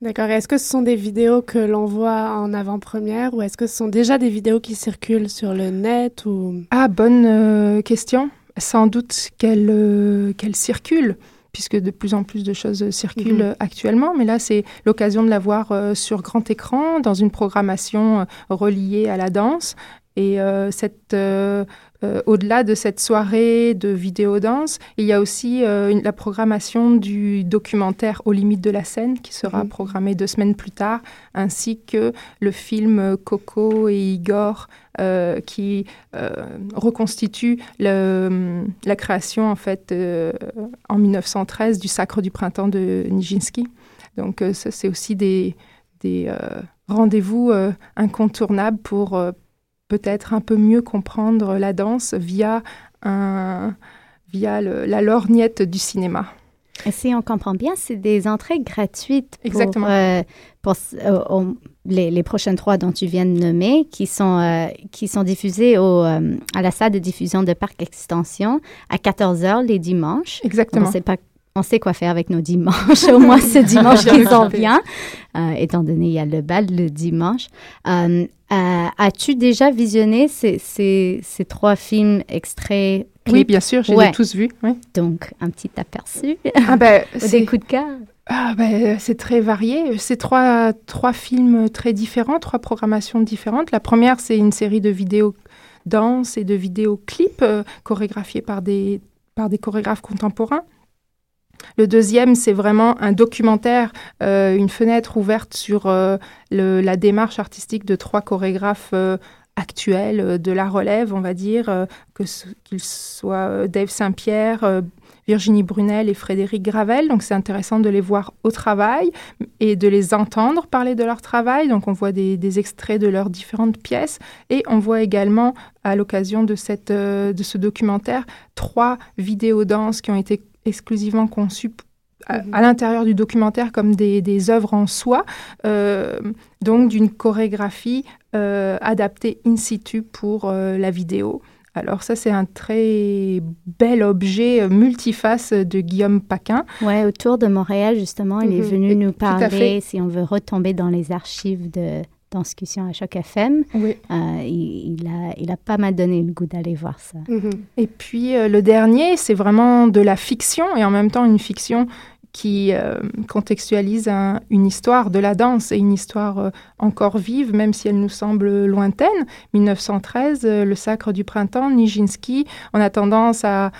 D'accord. Et est-ce que ce sont des vidéos que l'on voit en avant-première ou est-ce que ce sont déjà des vidéos qui circulent sur le net ou... Ah, bonne euh, question. Sans doute qu'elle euh, qu'elle circule, puisque de plus en plus de choses circulent Mhm. euh, actuellement. Mais là, c'est l'occasion de la voir euh, sur grand écran, dans une programmation euh, reliée à la danse. Et euh, cette, euh, au-delà de cette soirée de vidéo-danse, il y a aussi euh, une- la programmation du documentaire Aux limites de la scène, qui sera Mhm. programmé deux semaines plus tard, ainsi que le film Coco et Igor, euh, qui reconstitue le- la création, en fait, en 1913 du Sacre du printemps de Nijinsky. Donc, ça, c'est aussi des, des rendez-vous incontournables pour peut-être un peu mieux comprendre la danse via, un, via le- la lorgnette du cinéma. Et si on comprend bien, c'est des entrées gratuites pour, Exactement. euh, pour euh, les, les prochaines trois dont tu viens de nommer, qui sont, euh, qui sont diffusées au, à la salle de diffusion de Parc Extension à 14h les dimanches. Exactement. On sait pas on sait quoi faire avec nos dimanches, au moins ce dimanche qui s'en vient, euh, étant donné il y a le bal le dimanche. Euh, euh, As-tu déjà visionné ces, ces, ces trois films extraits Oui, clips? bien sûr, je les Ouais. ai tous vus. oui. Donc, un petit aperçu. Ah ben, des coups de cœur. Ah ben, c'est très varié. C'est trois, trois films très différents, trois programmations différentes. La première, c'est une série de vidéos danse et de vidéoclips euh, chorégraphiés par des, par des chorégraphes contemporains. Le deuxième, c'est vraiment un documentaire, euh, une fenêtre ouverte sur euh, la démarche artistique de trois chorégraphes euh, actuels de la relève, on va dire, que qu'ils soient Dave Saint-Pierre, Virginie Brunel et Frédéric Gravel. Donc c'est intéressant de les voir au travail et de les entendre parler de leur travail. Donc on voit des, des extraits de leurs différentes pièces et on voit également à l'occasion de, de ce documentaire trois vidéos danse qui ont été exclusivement conçues p- à, à l'intérieur du documentaire comme des, des œuvres en soi, euh, donc d'une chorégraphie euh, adaptée in situ pour euh, la vidéo. Alors ça, c'est un très bel objet multiface de Guillaume Paquin. Ouais, autour de Montréal, justement, il est Mhm. venu Et- nous parler, si on veut retomber dans les archives de, discussion à chaque FM. Oui. Euh, il, il a, il a pas mal donné le goût d'aller voir ça. Et puis euh, le dernier, c'est vraiment de la fiction et en même temps une fiction qui euh, contextualise un- une histoire de la danse et une histoire euh, encore vive, même si elle nous semble lointaine. 1913, euh, le sacre du printemps, Nijinsky. On a tendance à,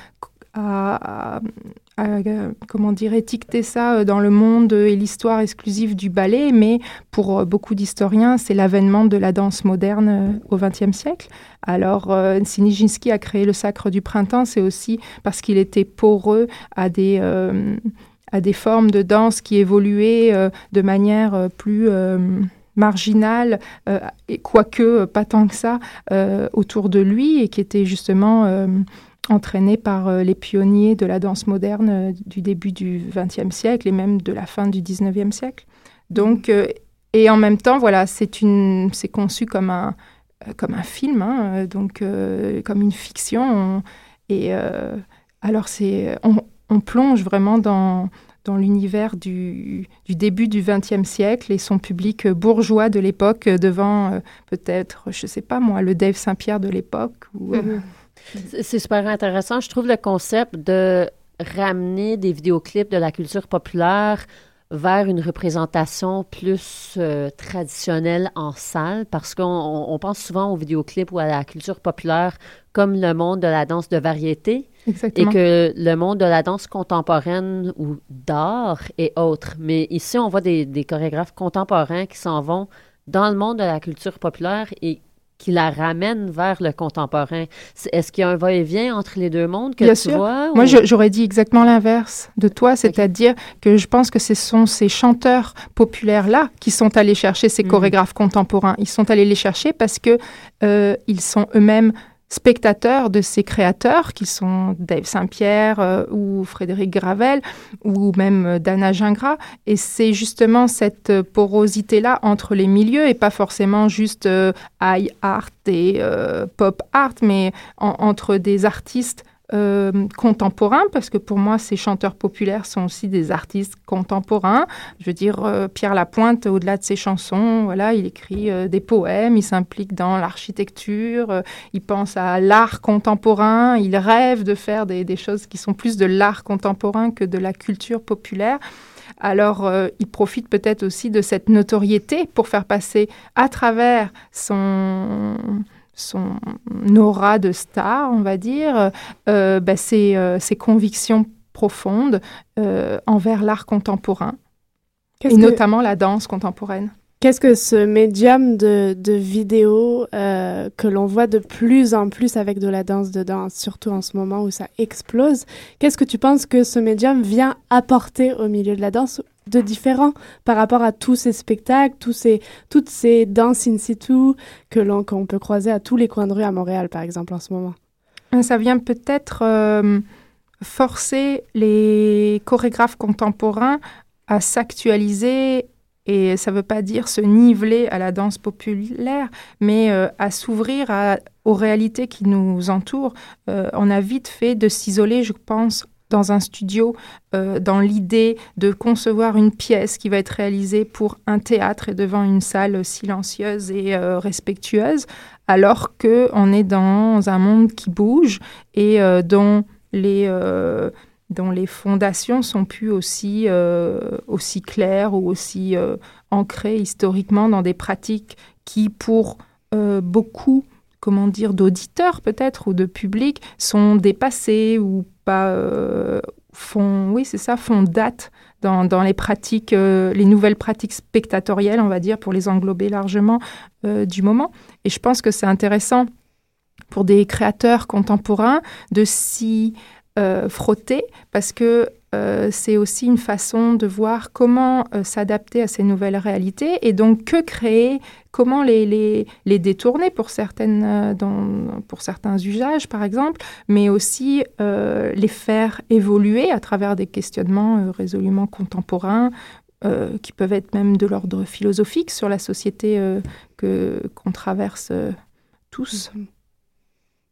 comment dire, étiqueter ça euh, dans le monde et l'histoire exclusive du ballet, mais pour euh, beaucoup d'historiens, c'est l'avènement de la danse moderne euh, au XXe siècle. Alors, euh, si Nijinsky a créé le sacre du printemps, c'est aussi parce qu'il était poreux à des, euh, à des formes de danse qui évoluaient euh, de manière euh, plus euh, marginale, euh, et quoique euh, pas tant que ça, euh, autour de lui, et qui étaient justement entraînés par euh, les pionniers de la danse moderne euh, du début du XXe siècle et même de la fin du XIXe siècle. Donc, euh, et en même temps, voilà, c'est une, c'est conçu comme un, comme un film, hein, donc euh, comme une fiction. On- et euh, alors, c'est, on, on plonge vraiment dans, dans l'univers du, du début du XXe siècle et son public bourgeois de l'époque devant euh, peut-être, je sais pas moi, le Dave Saint-Pierre de l'époque. Ou, euh, C'est- super intéressant. Je trouve le concept de ramener des vidéoclips de la culture populaire vers une représentation plus euh, traditionnelle en salle, parce qu'on on- on pense souvent aux vidéoclips ou à la culture populaire comme le monde de la danse de variété. Exactement. Et que le monde de la danse contemporaine ou d'art est autre. Mais ici, on voit des, des chorégraphes contemporains qui s'en vont dans le monde de la culture populaire et qui la ramènent vers le contemporain. Est-ce qu'il y a un va-et-vient entre les deux mondes que Bien tu sûr. vois? Moi, ou- j'aurais dit exactement l'inverse de toi, c'est-à-dire que je pense que ce sont ces chanteurs populaires-là qui sont allés chercher ces chorégraphes contemporains. Ils sont allés les chercher parce que euh, ils sont eux-mêmes spectateurs de ces créateurs qui sont Dave Saint-Pierre euh, ou Frédéric Gravel ou même euh, Dana Gingras. Et c'est justement cette euh, porosité-là entre les milieux et pas forcément juste high art et pop art, mais en- entre des artistes euh, contemporains, parce que pour moi, ces chanteurs populaires sont aussi des artistes contemporains. Je veux dire, euh, Pierre Lapointe, au-delà de ses chansons, voilà, il écrit euh, des poèmes, il s'implique dans l'architecture, euh, il pense à l'art contemporain, il rêve de faire des, choses qui sont plus de l'art contemporain que de la culture populaire. Alors, il profite peut-être aussi de cette notoriété pour faire passer à travers son, son aura de star, on va dire, euh, bah, ses, euh, ses convictions profondes euh, envers l'art contemporain, et que- notamment la danse contemporaine. Qu'est-ce que ce médium de, de vidéo euh, que l'on voit de plus en plus avec de la danse de danse, surtout en ce moment où ça explose, qu'est-ce que tu penses que ce médium vient apporter au milieu de la danse de différent par rapport à tous ces spectacles, tous ces, toutes ces danses in situ que l'on qu'on peut croiser à tous les coins de rue à Montréal, par exemple, en ce moment? Ça vient peut-être euh, forcer les chorégraphes contemporains à s'actualiser et ça ne veut pas dire se niveler à la danse populaire, mais euh, à s'ouvrir aux réalités qui nous entourent. Euh, on a vite fait de s'isoler, je pense, dans un studio, euh, dans l'idée de concevoir une pièce qui va être réalisée pour un théâtre et devant une salle silencieuse et euh, respectueuse, alors que on est dans un monde qui bouge et euh, dont les dont les fondations sont plus aussi claires ou aussi ancrées historiquement dans des pratiques qui, pour beaucoup comment dire, d'auditeurs peut-être ou de public sont dépassés ou pas euh, font, oui c'est ça, font date dans, dans les pratiques, euh, les nouvelles pratiques spectatorielles, on va dire, pour les englober largement euh, du moment. Et je pense que c'est intéressant pour des créateurs contemporains de s'y frotter parce que c'est aussi une façon de voir comment s'adapter à ces nouvelles réalités et donc que créer, comment les, les, les détourner pour, certaines, euh, pour certains usages par exemple, mais aussi euh, les faire évoluer à travers des questionnements euh, résolument contemporains qui peuvent être même de l'ordre philosophique sur la société que, qu'on traverse tous.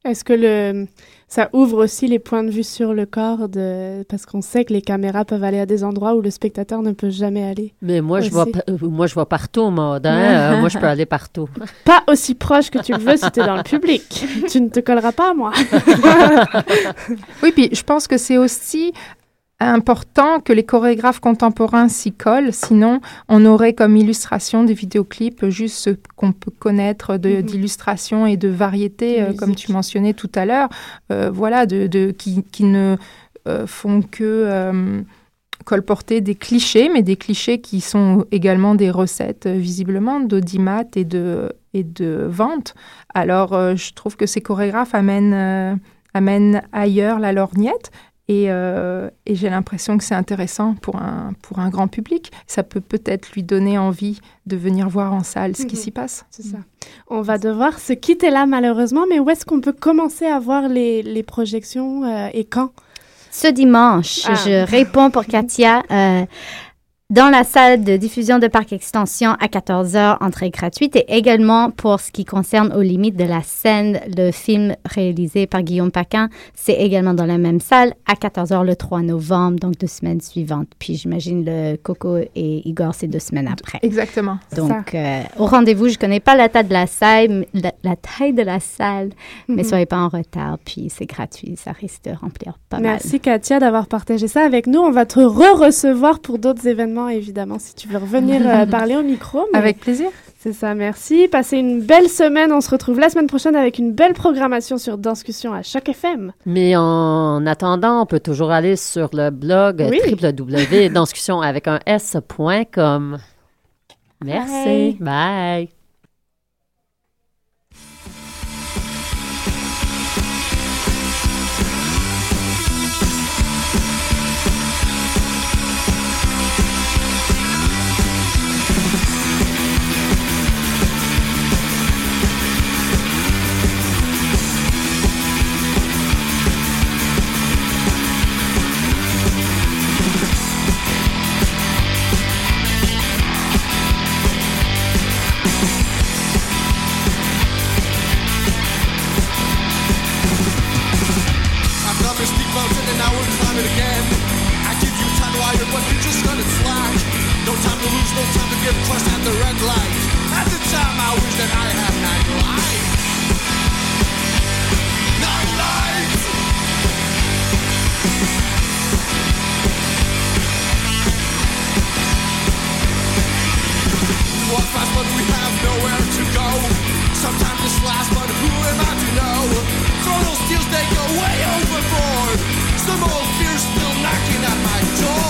Est-ce que le ça ouvre aussi les points de vue sur le corps de parce qu'on sait que les caméras peuvent aller à des endroits où le spectateur ne peut jamais aller. Mais moi, je vois, euh, moi, je vois partout, Maud. hein. Euh, moi, je peux aller partout. Pas aussi proche que tu le veux si tu es dans le public. tu ne te colleras pas à moi. Oui, puis je pense que c'est aussi important que les chorégraphes contemporains s'y collent, sinon on aurait comme illustration des vidéoclips juste ce qu'on peut connaître Mhm. d'illustration et de variété, euh, comme tu mentionnais tout à l'heure, euh, voilà, de, de- qui, qui ne euh, font que colporter des clichés, mais des clichés qui sont également des recettes, visiblement, d'audimat et de, et de vente. Alors, je trouve que ces chorégraphes amènent, amènent ailleurs la lorgnette. Et, euh, et j'ai l'impression que c'est intéressant pour un, pour un grand public. Ça peut peut-être lui donner envie de venir voir en salle ce qui Mhm. s'y passe. C'est ça. On va devoir se quitter là malheureusement, mais où est-ce qu'on peut commencer à voir les, les projections euh, et quand? Ce dimanche, Ah. je réponds pour Katia. euh, dans la salle de diffusion de Parc Extension à 14h, entrée gratuite, et également pour ce qui concerne aux limites de la scène, le film réalisé par Guillaume Paquin, c'est également dans la même salle à 14h le 3 novembre, donc deux semaines suivantes. Puis j'imagine le Coco et Igor, c'est deux semaines après. Exactement. Donc, euh, au rendez-vous, je connais pas la taille de la salle, la, la taille de la salle, mais Mhm. soyez pas en retard. Puis c'est gratuit, ça risque de remplir pas mal. Merci Katia d'avoir partagé ça avec nous. On va te re-recevoir pour d'autres événements évidemment si tu veux revenir euh, parler au micro. mais- Avec plaisir. C'est ça, merci. Passez une belle semaine. On se retrouve la semaine prochaine avec une belle programmation sur Danscussion à chaque FM. Mais en attendant, on peut toujours aller sur le blog Oui. www.danscussion avec un s.com. Merci. Bye. Trust at the red light. At the time, I wish that I had night light. Night light. Walk fast, but we have nowhere to go. Sometimes it's last, but who am I to know? Throw those steels, they go way overboard. Some old fear's still knocking at my door.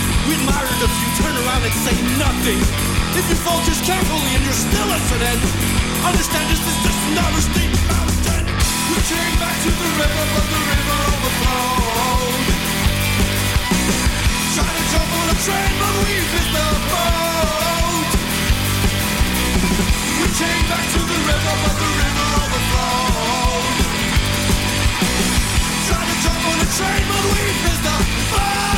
We admired a few, turn around and say nothing. If you fall just carefully and you're still end, understand this is just another steep mountain. We came back to the river, but the river overflowed. Tried to jump on a train, but we missed the boat. We came back to the river, but the river overflowed. Tried to jump on a train, but we missed the boat.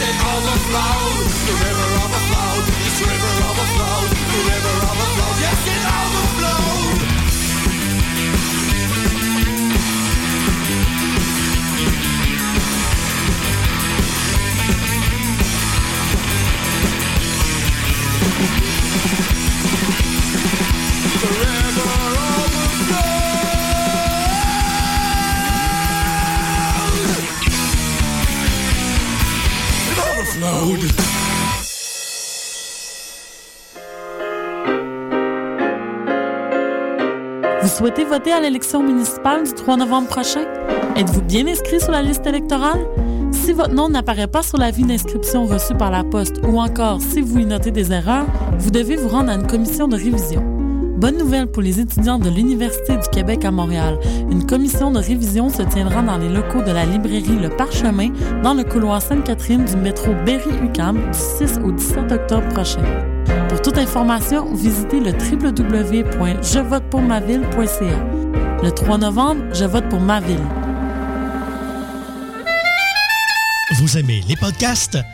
It overflowed. The river overflowed, this river overflowed, the river overflowed, yes Vous souhaitez voter à l'élection municipale du 3 novembre prochain? Êtes-vous bien inscrit sur la liste électorale? Si votre nom n'apparaît pas sur l'avis d'inscription reçu par la poste ou encore si vous y notez des erreurs, vous devez vous rendre à une commission de révision. Bonne nouvelle pour les étudiants de l'Université du Québec à Montréal. Une commission de révision se tiendra dans les locaux de la librairie Le Parchemin dans le couloir Sainte-Catherine du métro Berry-UQAM du 6 au 17 octobre prochain. Pour toute information, visitez le www.jevotepourmaville.ca. Le 3 novembre, je vote pour ma ville. Vous aimez les podcasts?